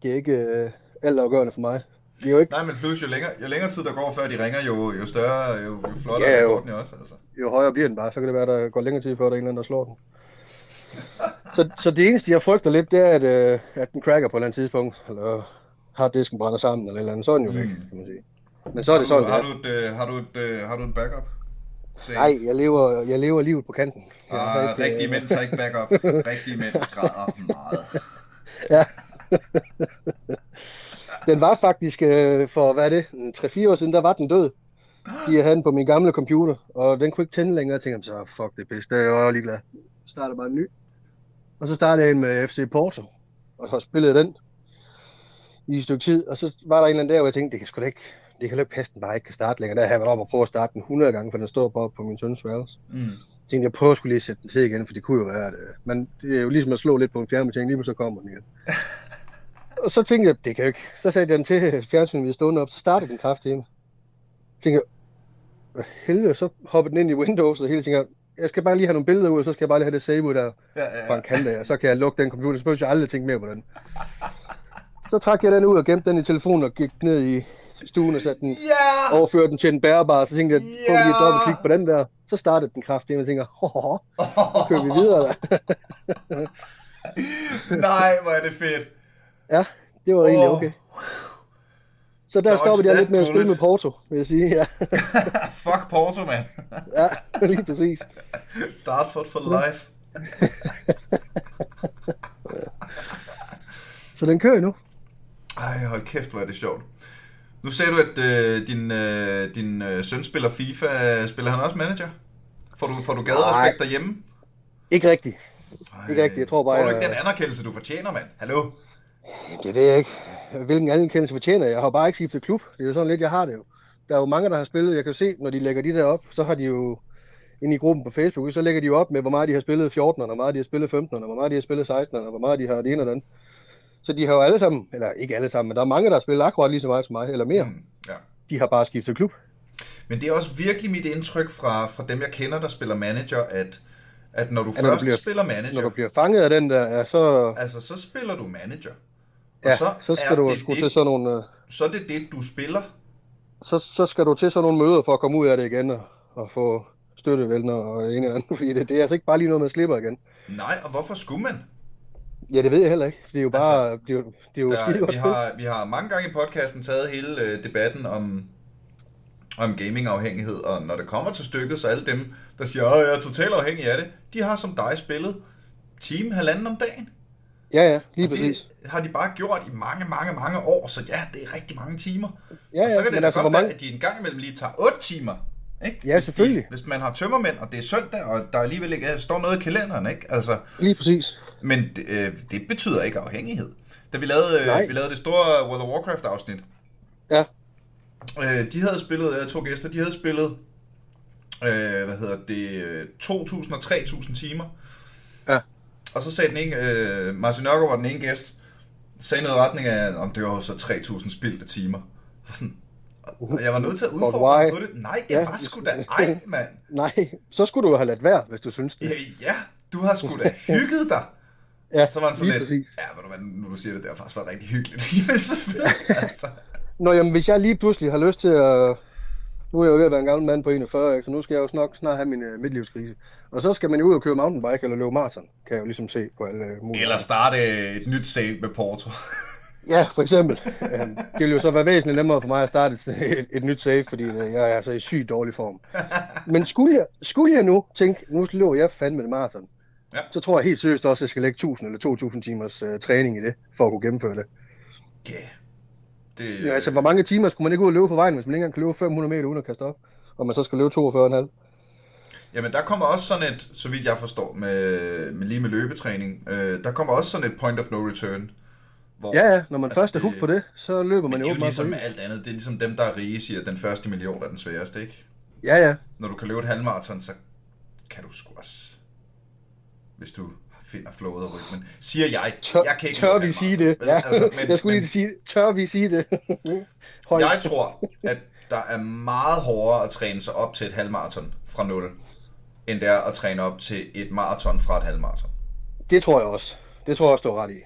Det er ikke øh, alt afgørende for mig. Det er jo ikke, Nej, men plus jo længere, jo længere tid der går, før de ringer, jo, jo større, jo, jo flottere Ja, er jo. jo også, altså. jo højere bliver den bare, så kan det være, der går længere tid før, der er en eller anden, der slår den. Så, så det eneste, jeg frygter lidt, det er, at, øh, at den cracker på et eller andet tidspunkt, eller harddisken brænder sammen, eller et eller andet, så er den jo væk, Mm. kan man sige. Men så er det sådan, har, du, er. har, du et, øh, har, du et, øh, har du et backup? Nej, jeg lever, jeg lever livet på kanten. Har Ah, ikke, rigtige øh, mænd tager ikke backup. Rigtige mænd græder meget. Ja. den var faktisk øh, for, hvad er det, en 3-4 år siden, der var den død. Jeg havde den på min gamle computer, og den kunne ikke tænde længere. Jeg tænkte, så fuck det pisse, det er jeg jo ligeglad. Så startede bare en ny. Og så startede jeg en med FC Porto, og så spillede den i et stykke tid. Og så var der en eller anden der, hvor jeg tænkte, det kan sgu da ikke, det kan ikke passe, den bare ikke kan starte længere. Der havde jeg været op og prøve at starte den 100 gange, for den står bare på min søns værelse. Mm. Jeg tænkte, jeg prøver skulle lige at sætte den til igen, for det kunne jo være, at, øh, men det er jo ligesom at slå lidt på en fjernbetjening, lige så kommer den igen. og så tænkte jeg, det kan jeg ikke. Så jeg den til fjernsynet, vi er stående op, så startede den kraftigt. Så tænkte jeg, hvad helvede, så hoppede den ind i Windows, og hele tænker, jeg skal bare lige have nogle billeder ud, og så skal jeg bare lige have det save ud der Ja, ja, fra en kant af, og så kan jeg lukke den computer, så behøver jeg aldrig tænke mere på den. Så trak jeg den ud og gemte den i telefonen og gik ned i stuen og satte den Ja! overførte den til en bærbar, så tænkte jeg, prøv lige at Ja! dobbeltklikke på den der. Så startede den kraftigt, og jeg tænker, hoho, så kører vi videre der. Nej, hvor er det fedt. Ja, det var egentlig Åh. okay. Så der Dodge stoppede jeg lidt med at spille med Porto, vil jeg sige. Ja, Fuck Porto, mand. ja lige præcis. Dartford for life. Så den kører nu. Ej, hold kæft, hvor er det sjovt. Nu sagde du, at øh, din, øh, din øh, søn spiller FIFA. Spiller han også manager? Får du, får du gaderespekt derhjemme? Ikke rigtigt. Ej, Ikke rigtigt, jeg tror bare, Får du jeg- ikke den anerkendelse, du fortjener, mand? Hallo? Det ved jeg ikke. Hvilken anerkendelse fortjener jeg? Jeg har bare ikke skiftet klub. Det er jo sådan lidt, jeg har det jo. Der er jo mange, der har spillet. Jeg kan jo se, når de lægger de der op, så har de jo inde i gruppen på Facebook, så lægger de jo op med, hvor meget de har spillet 14'erne, hvor meget de har spillet 15'erne, hvor meget de har spillet 16'erne, og hvor meget de har det ene og det andet. Så de har jo alle sammen, eller ikke alle sammen, men der er mange, der har spillet akkurat lige så meget som mig, eller mere. Mm, ja. De har bare skiftet klub. Men det er også virkelig mit indtryk fra, fra dem, jeg kender, der spiller manager, at, at når du når du først bliver- spiller Når manager, du bliver fanget af den der, ja, så, altså så spiller du manager. Og ja, så, så skal du sgu til sådan nogle, øh, så er det det, du spiller. så, så skal du til sådan nogle møder for at komme ud af det igen og, og få støttevælner og en eller anden, fordi det, det er altså ikke bare lige noget, man slipper igen. Nej, og hvorfor skulle man? Ja, det ved jeg heller ikke. Det er jo bare, det er det er jo Der, vi, har, vi har mange gange i podcasten taget hele øh, debatten om, om gaming-afhængighed, og når det kommer til stykket, så alle dem, der siger, at jeg er totalt afhængig af det, de har som dig spillet time halvanden om dagen. Ja, ja, lige Og præcis. det har de bare gjort i mange, mange, mange år, så ja, det er rigtig mange timer. Ja, og så ja, kan det da altså, godt hvor være, mange... at de en gang imellem lige tager 8 timer. Ikke? Ja, Hvis selvfølgelig. De, hvis man har tømmermænd, og det er søndag, og der alligevel ikke står noget i kalenderen, ikke? Altså, Lige præcis. men det, øh, det betyder ikke afhængighed. Da vi lavede, øh, vi lavede det store World of Warcraft afsnit, Ja, øh, de havde spillet, øh, to gæster, de havde spillet, øh, hvad hedder det, øh, 2.000 og 3.000 timer. Og så sagde den ene, øh, Martin Nørgaard var den ene gæst, sagde noget i retning af, om det var jo så 3.000 spildte timer. Og Sådan, og jeg var nødt til at udfordre på det. Nej, det Ja. var sgu da ej, mand. nej, så skulle du have ladt være, hvis du synes det. Ja, ja, du har sgu da hygget dig. Ja, Så var han sådan lidt, præcis. ja, ved du hvad, nu du siger det, det har faktisk været rigtig hyggeligt. Men selvfølgelig, altså. Nå, jamen, hvis jeg lige pludselig har lyst til at... Nu er jeg jo ved at være en gammel mand på 41, ikke? så nu skal jeg jo nok snart have min uh, midtlivskrise. Og så skal man jo ud og køre mountainbike eller løbe maraton, kan jeg jo ligesom se på alle uh, mulige. Eller starte et nyt save med Porto. Ja, for eksempel. Øhm, det vil jo så være væsentligt nemmere for mig at starte et, et, et nyt save, fordi øh, jeg er altså i sygt dårlig form. Men skulle jeg, skulle jeg nu tænke, nu løber jeg fandme det maraton, Ja. så tror jeg helt seriøst også, at jeg skal lægge 1000 eller 2000 timers uh, træning i det, for at kunne gennemføre det. Ja. Det, Ja, altså, hvor mange timer skulle man ikke ud og løbe på vejen, hvis man ikke engang kan løbe 500 meter uden at kaste op? Og man så skal løbe 42,5? Jamen, der kommer også sådan et, så vidt jeg forstår, med, med lige med løbetræning, øh, der kommer også sådan et point of no return, Hvor, Ja, ja, når man Altså, først er det- hooked på det, så løber man det jo er jo åbenbart ligesom med det. alt andet. Det er ligesom dem, der er rige, siger, at den første million er den sværeste, ikke? Ja, ja. Når du kan løbe et halvmarathon, så kan du sgu også, hvis du finder flowet og rytmen. Siger jeg. Tør, jeg kan ikke tør vi sige det? vel? Ja, Altså, men, jeg skulle men, lige sige, tør vi sige det? Jeg tror, at der er meget hårdere at træne sig op til et halvmarathon fra 0, end det er at træne op til et maraton fra et halvmarathon. Det tror jeg også. Det tror jeg også, du har ret i.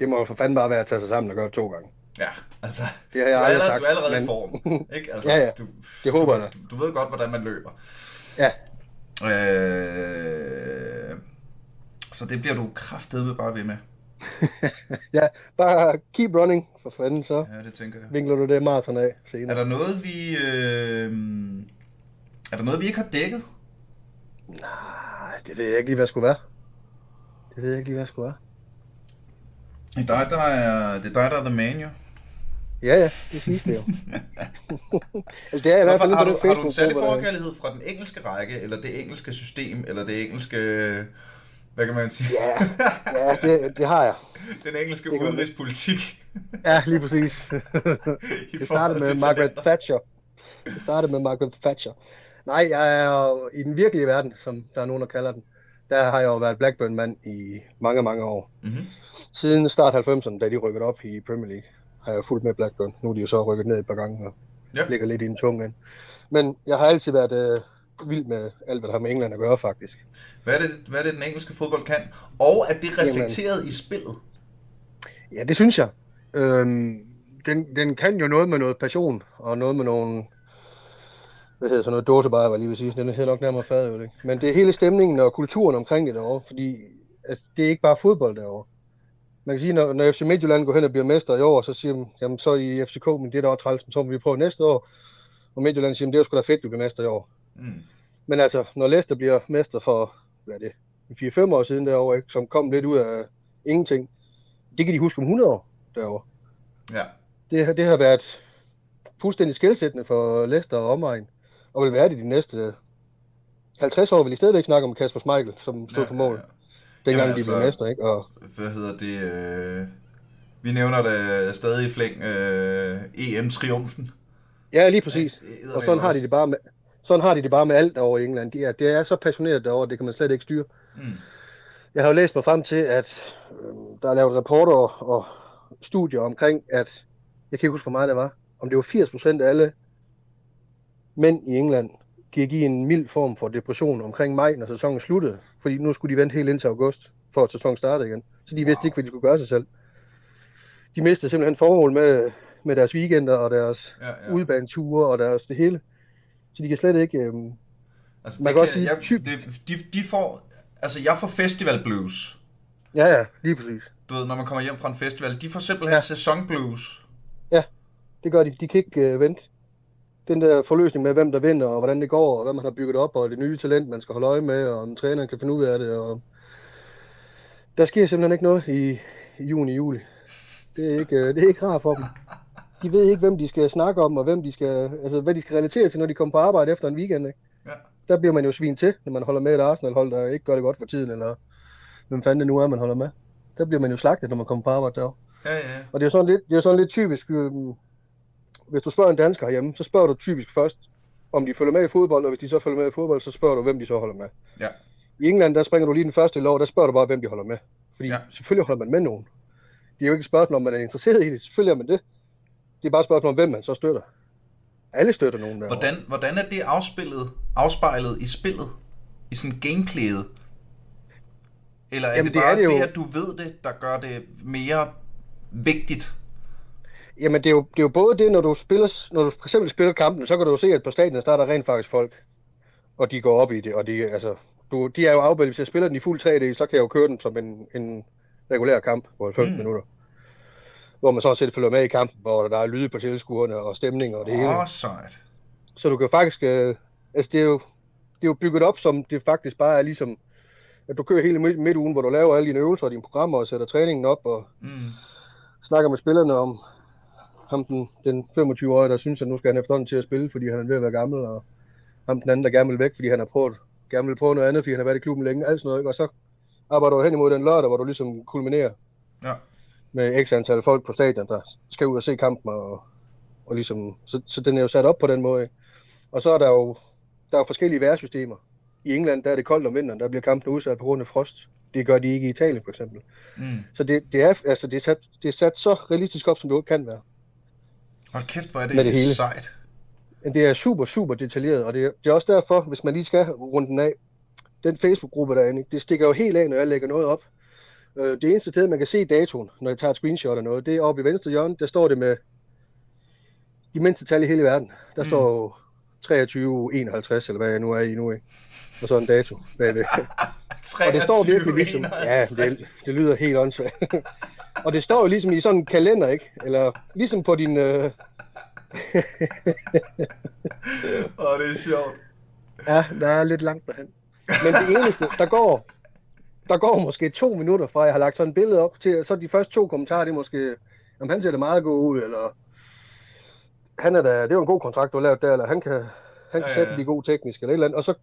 Det må jo for fanden bare være at tage sig sammen og gøre det to gange. Ja, altså, Det har jeg du, er allerede, sagt, du er allerede i men- form. Ikke? Altså, Ja, ja. Du, Det håber jeg da. Du, du ved godt, hvordan man løber. Ja, Øh, så det bliver du kraftedeme bare ved med. ja. Bare keep running, for fanden, så Ja, det tænker jeg. vinkler du det maraton af Er senere. der noget, vi... Øh, er der noget, vi ikke har dækket? Nej, det ved jeg ikke lige, hvad skulle være. Det ved jeg ikke lige, hvad skulle være. Det er dig, der er, det er dig, der er the man, jo. Ja, ja, det siges det jo. altså, det er i hvert fald har, du, har du en særlig forkærlighed fra den engelske række, eller det engelske system, eller det engelske... Hvad kan man sige? Ja, ja det, det har jeg. Den engelske Det udenrigspolitik. Ja, lige præcis. Det startede med Margaret. Thatcher. Det startede med Margaret Thatcher. Nej, jeg er i den virkelige verden, som der er nogen, der kalder den. Der har jeg jo været Blackburn-mand i mange, mange år. Mm-hmm. Siden start 90'erne, da de rykkede op i Premier League, har jeg fulgt med Blackburn. Nu er de jo så rykket ned et par gange og Ja. ligger lidt i en tung end. Men jeg har altid været øh, vild med alt, hvad der har med England at gøre, faktisk. Hvad, er det, hvad er det, den engelske fodbold kan? Og er det reflekteret i spillet? Ja, det synes jeg. Øhm, den, den kan jo noget med noget passion, og noget med nogle, hvad hedder sådan noget, dåsebajer, var lige vil sige. Den hedder nok nærmere fadøl, ikke? Men det er hele stemningen og kulturen omkring det derovre, fordi altså, det er ikke bare fodbold derovre. Man kan sige, når, når FC Midtjylland går hen og bliver mester i år, så siger de, jamen så i FCK, men det er da også træls, så må vi prøve næste år. Og Midtjylland siger, det er jo sgu da fedt, du bliver mester i år. Mm. Men altså, når Leicester bliver mester for, hvad er det, 4-5 år siden derovre, ikke, som kom lidt ud af ingenting, det kan de huske om 100 år derovre. Ja. Det, det har været fuldstændig skældsættende for Leicester og omegn, og vil være det de næste 50 år, vil de stadigvæk snakke om Kasper Schmeichel, som stod Ja, på mål, ja, ja. dengang Jamen de altså- blev mester, ikke? Og Hvad hedder det? Øh... Vi nævner det stadig i flæng øh, EM-triumfen. ja, lige præcis. Ja, Og sådan har de det bare med, sådan har de det bare med alt derovre i England. De er, det er så passioneret derovre, det kan man slet ikke styre. Mm. Jeg har jo læst mig frem til, at øh, der er lavet rapporter og studier omkring, at, jeg kan ikke huske, hvor meget det var, om det var 80% af alle mænd i England gik i en mild form for depression omkring maj, når sæsonen sluttede. Fordi nu skulle de vente helt indtil august, for at sæsonen startede igen. Så de vidste Wow. ikke, hvad de skulle gøre sig selv. De mistede simpelthen formål med, med deres weekender og deres Ja, ja. udbaneture og deres det hele. Så de kan slet ikke... Øh, Altså, Man det kan også sige, jeg, typ- det, de, de får, altså jeg får festival blues. ja, ja, lige præcis. Du ved, når man kommer hjem fra en festival, de får simpelthen ja. Ja. sæson blues. Det gør de. De kan ikke øh, vente. Den der forløsning med, hvem der vinder, og hvordan det går, og hvad man har bygget op, og det nye talent, man skal holde øje med, og om træneren kan finde ud af det. Og... Der sker simpelthen ikke noget i, i juni juli. Det er, ikke, øh, det er ikke rart for dem. De ved ikke, hvem de skal snakke om, og hvem de skal, altså, hvad de skal relatere til, når de kommer på arbejde efter en weekend. Ikke? Ja. Der bliver man jo svin til, når man holder med et Arsenal-hold, der ikke gør det godt for tiden, eller hvem fanden det nu er, man holder med. Der bliver man jo slagtet, når man kommer på arbejde derovre. Ja, ja. Og det er jo sådan lidt, det er sådan lidt typisk, øhm, hvis du spørger en dansker herhjemme, så spørger du typisk først, om de følger med i fodbold, og hvis de så følger med i fodbold, så spørger du, hvem de så holder med. Ja. I England, der springer du lige den første lov, der spørger du bare, hvem de holder med. Fordi ja. selvfølgelig holder man med nogen. Det er jo ikke et spørgsmål, om man er interesseret i det. Selvfølgelig er man det. Det er bare et spørgsmål om, hvem man så støtter. Alle støtter nogen der. Hvordan, hvordan er det afspillet, afspejlet i spillet? I sådan gameplayet? Eller er Jamen, det det bare er det, det det, jo. at du ved det, der gør det mere vigtigt? Jamen, det er, jo, det er jo både det, når du spiller, når du for eksempel spiller kampen, så kan du jo se, at på stadion er der rent faktisk folk, og de går op i det, og de, altså, du, de er jo afbildet, hvis jeg spiller den i fuld 3D, så kan jeg jo køre den som en, en regulær kamp på 90 Mm. mm. minutter. Hvor man sådan set følger med i kampen, hvor der er lyde på tilskuerne og stemning og det hele. Åh, oh, sejt. Så du kan faktisk, øh, altså det er jo, det er jo bygget op som det faktisk bare er ligesom, at du kører hele midt, midtugen, hvor du laver alle dine øvelser og dine programmer og sætter træningen op og Mm. snakker med spillerne om ham den, den 25-årige, der synes, at nu skal han efterhånden til at spille, fordi han er ved at være gammel, og ham den anden, der gerne vil væk, fordi han har prøvet, gerne vil prøve noget andet, fordi han har været i klubben længe, alt sådan noget, ikke? og så arbejder du hen imod den lørdag, hvor du ligesom kulminerer. Ja. Med x antal folk på stadion, der skal ud og se kampen, og, og ligesom, så, så den er jo sat op på den måde. Og så er der jo, der er jo forskellige vejrsystemer. I England, der er det koldt om vinteren, der bliver kampen udsat på grund af frost. Det gør de ikke i Italien, for eksempel. Mm. Så det, det, er, altså, det, er sat, det er sat så realistisk op, som det kan være. Hold kæft, hvor er det, det hele. sejt. Det er super, super detaljeret, og det er, det er også derfor, hvis man lige skal runde den af, den Facebook-gruppe derinde, det stikker jo helt af, når jeg lægger noget op. Øh, det eneste sted, man kan se datoen, når jeg tager et screenshot af noget, det er oppe i venstre hjørne, der står det med de mindste tal i hele verden. Der mm. står 23, 51, eller hvad jeg nu er i nu, ikke? Og så en dato bagved. 23, og det står virkelig ligesom, ja, det, det lyder helt åndssvagt. og det står jo ligesom i sådan en kalender, ikke? Eller ligesom på din... Øh... Åh, oh, det er sjovt. Ja, der er lidt langt derhen. Men det eneste, der går, der går måske to minutter fra, jeg har lagt sådan et billede op til, så de første to kommentarer, det er måske, om han ser det meget godt ud, eller han er da, det er jo en god kontrakt, du har lavet der, eller han kan, han kan ja, ja, ja. sætte de gode teknisk, eller et eller andet, og så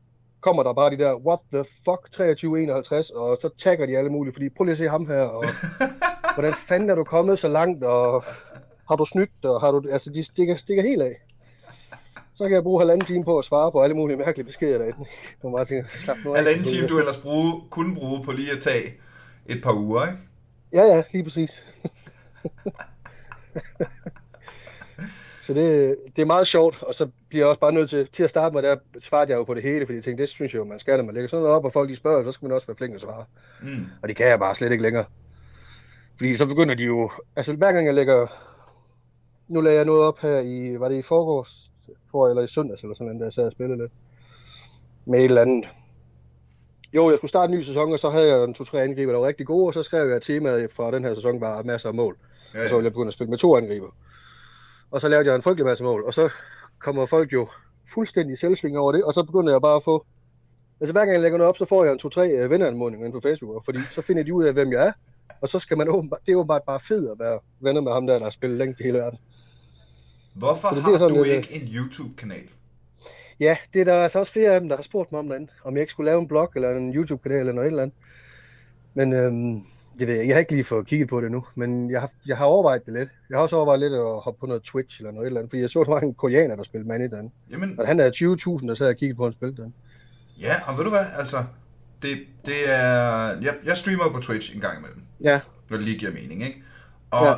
kommer der bare de der, what the fuck, 2351, og så tagger de alle mulige, fordi prøv lige at se ham her, og hvordan fanden er du kommet så langt, og har du snydt, og har du, altså de stikker, stikker helt af. Så kan jeg bruge halvanden time på at svare på alle mulige mærkelige beskeder derinde. Og bare tænker, nu halvanden time, du ellers bruge, kunne bruge på lige at tage et par uger, ikke? Ja, ja, lige præcis. så det, det er meget sjovt, og så bliver jeg også bare nødt til, til at starte med, der svarede jeg jo på det hele, fordi jeg tænkte, det synes jeg jo, man skal, når man lægger sådan noget op, og folk de spørger, så skal man også være flink at svare. Mm. Og det kan jeg bare slet ikke længere. Fordi så begynder de jo, altså hver gang jeg lægger, nu lagde jeg noget op her i, var det i forgårs, tror jeg, eller i søndags, eller sådan noget, da jeg sad og spillede lidt, med et eller andet. Jo, jeg skulle starte en ny sæson, og så havde jeg en to-tre angriber, der var rigtig gode, og så skrev jeg, at temaet fra den her sæson var masser af mål. Ja, ja. Og så ville jeg begynde at spille med to angriber. Og så lavede jeg en frygtelig masse mål, og så kommer folk jo fuldstændig selvsving over det, og så begynder jeg bare at få... Altså hver gang jeg lægger noget op, så får jeg en to-tre øh, venneranmodninger på Facebook, fordi så finder de ud af, hvem jeg er, og så skal man åbenbart, det er åbenbart bare fedt at være venner med ham der, der har spillet længe til hele verden. Hvorfor så det, har du lidt, ikke en YouTube-kanal? Ja, det er der altså også flere af dem, der har spurgt mig om den, om jeg ikke skulle lave en blog eller en YouTube-kanal eller noget eller andet. Men øhm, det ved jeg, jeg har ikke lige fået kigget på det nu, men jeg har, jeg har overvejet det lidt. Jeg har også overvejet lidt at hoppe på noget Twitch eller noget eller andet, fordi jeg så, at der var en koreaner, der spillede mand i den. Jamen, og han er 20.000, der sad og kiggede på, han spillede den. Ja, og ved du hvad, altså, det, det er... Jeg, jeg streamer på Twitch en gang imellem. Ja. Når det lige giver mening, ikke? Og ja.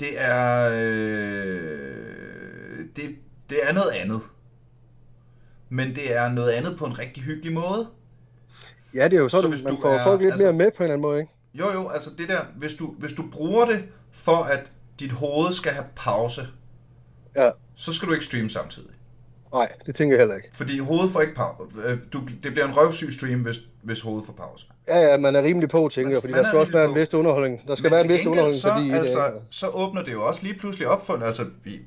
Det er... Øh, det, det er noget andet. Men det er noget andet på en rigtig hyggelig måde. Ja, det er jo sådan, så man får er, folk lidt altså, mere med på en eller anden måde, ikke? Jo, jo, altså det der, hvis du, hvis du bruger det for, at dit hoved skal have pause, ja. så skal du ikke streame samtidig. Nej, det tænker jeg heller ikke. Fordi hovedet får ikke pause. Øh, du, det bliver en røvsyg stream, hvis, hvis hovedet får pause. Ja, ja, man er rimelig på, tænker jeg, fordi der skal også være en vis underholdning. Der skal Men være en vis underholdning, så, fordi... Altså, det, ja. så åbner det jo også lige pludselig op for, altså, vi,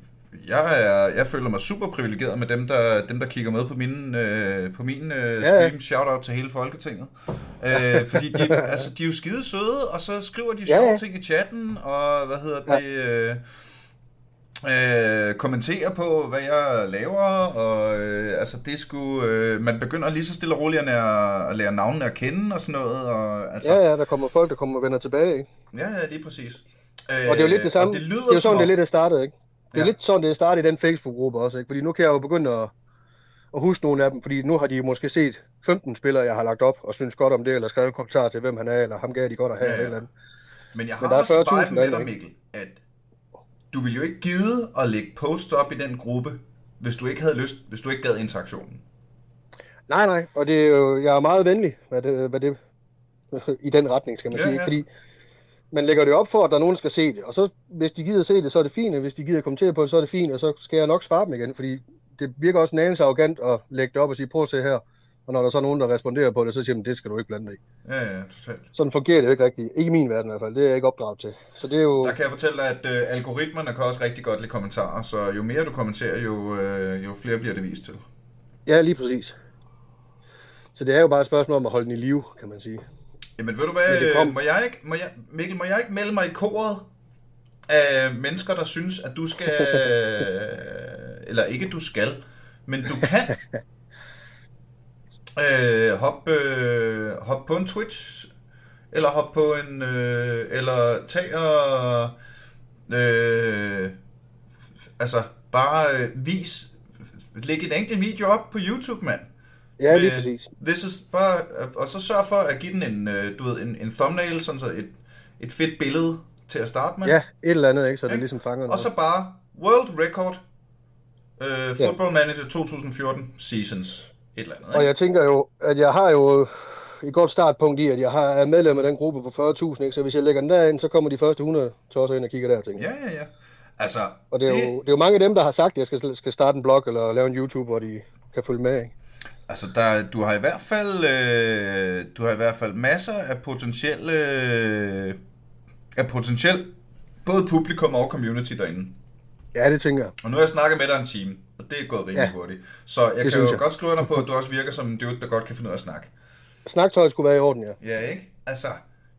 jeg, er, jeg føler mig super privilegeret med dem, der, dem, der kigger med på, mine, øh, på min øh, stream. Ja, Shout-out til hele Folketinget. Øh, fordi de, altså, de er jo skide søde, og så skriver de sjove ja, ting i chatten, og hvad hedder det... Øh, øh, kommentere på, hvad jeg laver, og øh, altså det skulle, øh, man begynder lige så stille og roligt at, at lære navnene at kende og sådan noget. Og, altså, ja, ja, der kommer folk, der kommer og vender tilbage, ikke? Ja, ja, lige præcis. Øh, og det er jo lidt det samme, det, lyder det er jo sådan, det lidt er startet, ikke? Det er ja. lidt sådan, det er startet i den Facebook-gruppe også, ikke? Fordi nu kan jeg jo begynde at, at huske nogle af dem, fordi nu har de måske set 15 spillere, jeg har lagt op, og synes godt om det, eller skrevet en kommentar til, hvem han er, eller ham gav de godt at have, ja, ja. eller andet. Men jeg har Men der også bare med dig, Mikkel, at du vil jo ikke gide at lægge posts op i den gruppe, hvis du ikke havde lyst, hvis du ikke gad interaktionen. Nej, nej, og det er jo, jeg er meget venlig, hvad det, hvad det, i den retning, skal man ja, sige. Ja. Fordi man lægger det op for, at der er nogen, der skal se det. Og så, hvis de gider se det, så er det fint, og hvis de gider kommentere på det, så er det fint, og så skal jeg nok svare dem igen, fordi det virker også en anelse arrogant at lægge det op og sige, prøv at se her. Og når der så er nogen, der responderer på det, så siger de, det skal du ikke blande dig i. Ja, ja, totalt. Sådan fungerer det jo ikke rigtigt. Ikke i min verden i hvert fald. Det er jeg ikke opdraget til. Så det er jo... Der kan jeg fortælle dig, at øh, algoritmerne kan også rigtig godt lide kommentarer, så jo mere du kommenterer, jo, øh, jo flere bliver det vist til. Ja, lige præcis. Så det er jo bare et spørgsmål om at holde den i live, kan man sige. Jamen ved du hvad, kom... må jeg ikke, må jeg, Mikkel, må jeg ikke melde mig i koret af mennesker, der synes, at du skal, eller ikke du skal, men du kan øh, hoppe, øh, hop på en Twitch eller hop på en, øh, eller tag og, øh, altså bare øh, vis, læg en enkelt video op på YouTube, mand. Ja, lige præcis. This is bare, og så sørg for at give den en, øh, du ved, en, en thumbnail, sådan så et, et fedt billede til at starte med. Ja, et eller andet, ikke? Så det Ikke? ligesom fanger Og noget. så bare World Record øh, Football Manager 2014 Seasons. Et eller andet. Og Ikke? jeg tænker jo, at jeg har jo et godt startpunkt i, at jeg har, er medlem af den gruppe på 40.000, ikke? Så hvis jeg lægger den derind, så kommer de første 100 tosser ind og kigger der, tænker jeg. Ja, ja, ja. Altså, Og det er, jo, det er jo mange af dem, der har sagt, at jeg skal, skal starte en blog eller lave en YouTube, hvor de kan følge med, ikke? Altså, der, du har i hvert fald, øh, du har i hvert fald masser af potentielle, øh, af potentiel, både publikum og community derinde. Ja, det tænker jeg. Og nu har jeg snakket med dig en time, og det er gået rimelig Ja. hurtigt. Så jeg Det kan jo jeg. godt skrive under på, at du også virker som en dude, der godt kan finde ud af at snakke. Snaktøjet skulle være i orden, ja. Ja, ikke? Altså,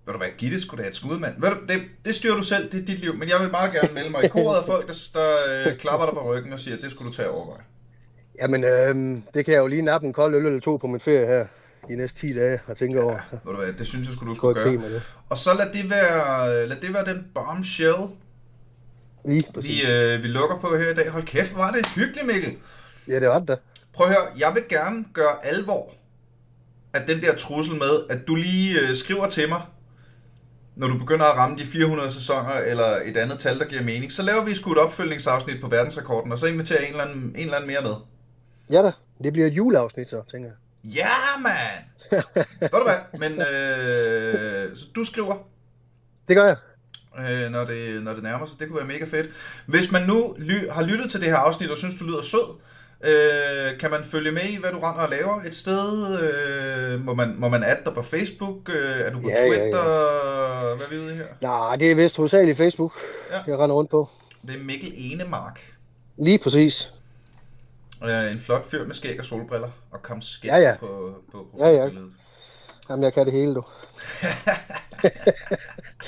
ved du hvad, Gitte skulle da et skud, mand. Ved du, det, det styrer du selv, det er dit liv. Men jeg vil meget gerne melde mig i koret af folk, der, der øh, klapper dig på ryggen og siger, at det skulle du tage overveje. Jamen, øhm, det kan jeg jo lige nappe en kold øl eller to på min ferie her de næste 10 dage og tænke over. Ved du hvad, det synes jeg skulle du skulle gøre. med det. Og så lad det være, lad det være den bombshell, Lige vi, øh, vi lukker på her i dag. Hold kæft, var det hyggeligt, Mikkel. Ja, det var det da. Prøv at høre, jeg vil gerne gøre alvor af den der trussel med, at du lige øh, skriver til mig, når du begynder at ramme de 400 sæsoner, eller et andet tal, der giver mening, så laver vi sgu et opfølgningsafsnit på verdensrekorden, og så inviterer jeg en eller anden, en eller anden mere med. Ja da, det bliver et juleafsnit så, tænker jeg. Ja, man! Ved du hvad? Men øh, så du skriver, Det gør jeg. Øh, når, det, når det nærmer sig. Det kunne være mega fedt. Hvis man nu ly- har lyttet til det her afsnit og synes, du lyder sød, øh, kan man følge med i, hvad du render og laver et sted? Øh, må, man, må man adde dig på Facebook? Øh, er du på Ja, ja, ja. Twitter? Hvad er vi ude her? Nej, det er vist hovedsageligt Facebook, Ja. jeg render rundt på. Det er Mikkel Enemark. Lige præcis. Øh, en flot fyr med skæg og solbriller og kom skæg Ja, ja. på, på Ja, ja. profilbilledet. Jamen, jeg kan det hele, du.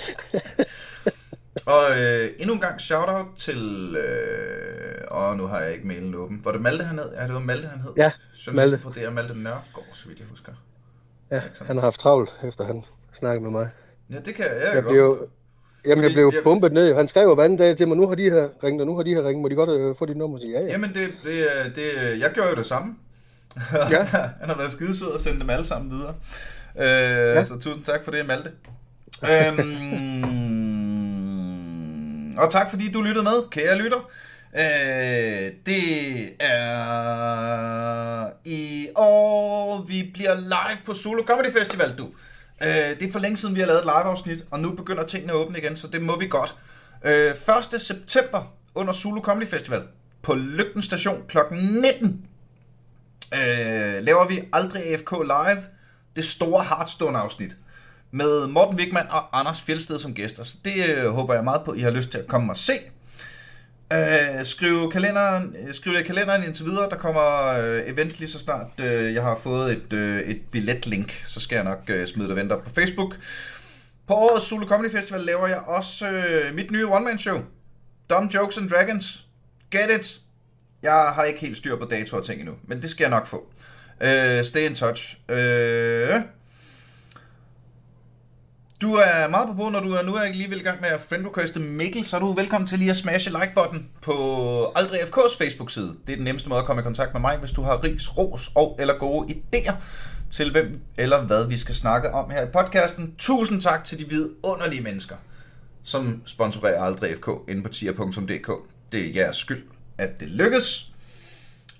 Og øh, endnu en gang shout-out til... Øh, og nu har jeg ikke mailen åben. Var det Malte, han hed? Ja, det var Malte, han hed. Ja, Malte. på det er Malte Nørgaard, så vidt jeg husker. Ja, han har haft travlt, efter han snakkede med mig. Ja, det kan jeg, jeg, Jeg jeg blev, godt forstå. jamen, jeg blev jeg- bumpet ned. Han skrev hver anden dag til mig, nu har de her ringet, og nu har de her ringet. Må de godt øh, få dit nummer? Sige, ja, ja. Jamen, det, det, er- det, jeg gjorde jo det samme. Ja. han har været skidesød og sendt dem alle sammen videre. Øh, Ja. Så tusind tak for det, Malte øhm, og tak fordi du lyttede med, kære lytter. Øh, det er i år, vi bliver live på Solo Comedy Festival, du. Øh, det er for længe siden, vi har lavet et live-afsnit, og nu begynder tingene at åbne igen, så det må vi godt. Øh, 1. september under Solo Comedy Festival på Lygten Station kl. 19 øh, laver vi aldrig AFK live, det store Hearthstone afsnit med Morten Wigman og Anders Fjeldsted som gæster. Så det øh, håber jeg meget på, I har lyst til at komme og se. Øh, skriv, kalenderen, øh, skriv det i kalenderen indtil videre. Der kommer øh, event lige så snart øh, jeg har fået et, øh, et billetlink. Så skal jeg nok øh, smide det venter på Facebook. På årets Solo Comedy Festival laver jeg også øh, mit nye one-man-show. Dumb Jokes and Dragons. Get it! Jeg har ikke helt styr på dato og ting endnu, men det skal jeg nok få. Øh, stay in touch. Øh, du er meget på på, når du er nu er ikke lige i gang med at friendrequeste Mikkel, så er du velkommen til lige at smashe like-button på Aldrig FK's Facebook-side. Det er den nemmeste måde at komme i kontakt med mig, hvis du har ris, ros og eller gode idéer til hvem eller hvad vi skal snakke om her i podcasten. Tusind tak til de vidunderlige mennesker, som sponsorerer Aldrig FK inde på tier.dk. Det er jeres skyld, at det lykkes.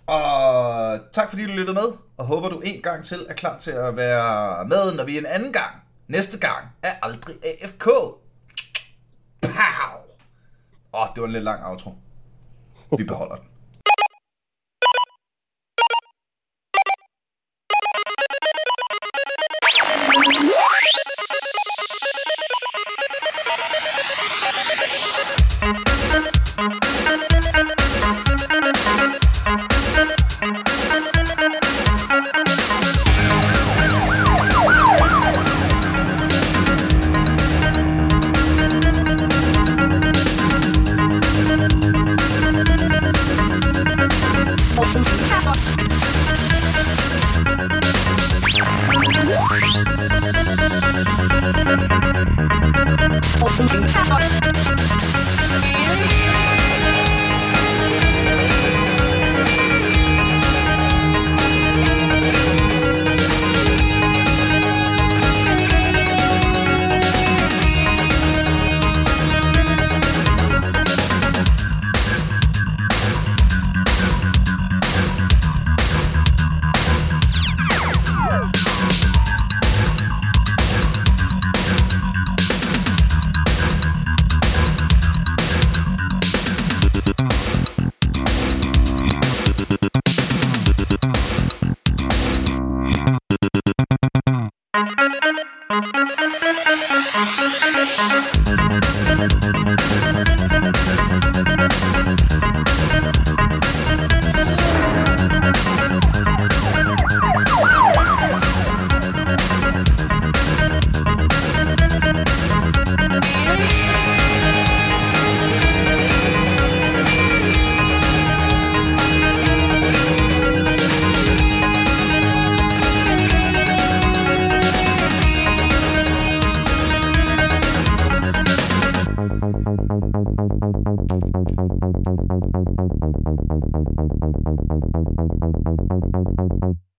Og tak fordi du lyttede med, og håber du en gang til er klar til at være med, når vi en anden gang, næste gang, er aldrig AFK. Pow! Åh, oh, det var en lidt lang outro. Vi beholder den. Yeah!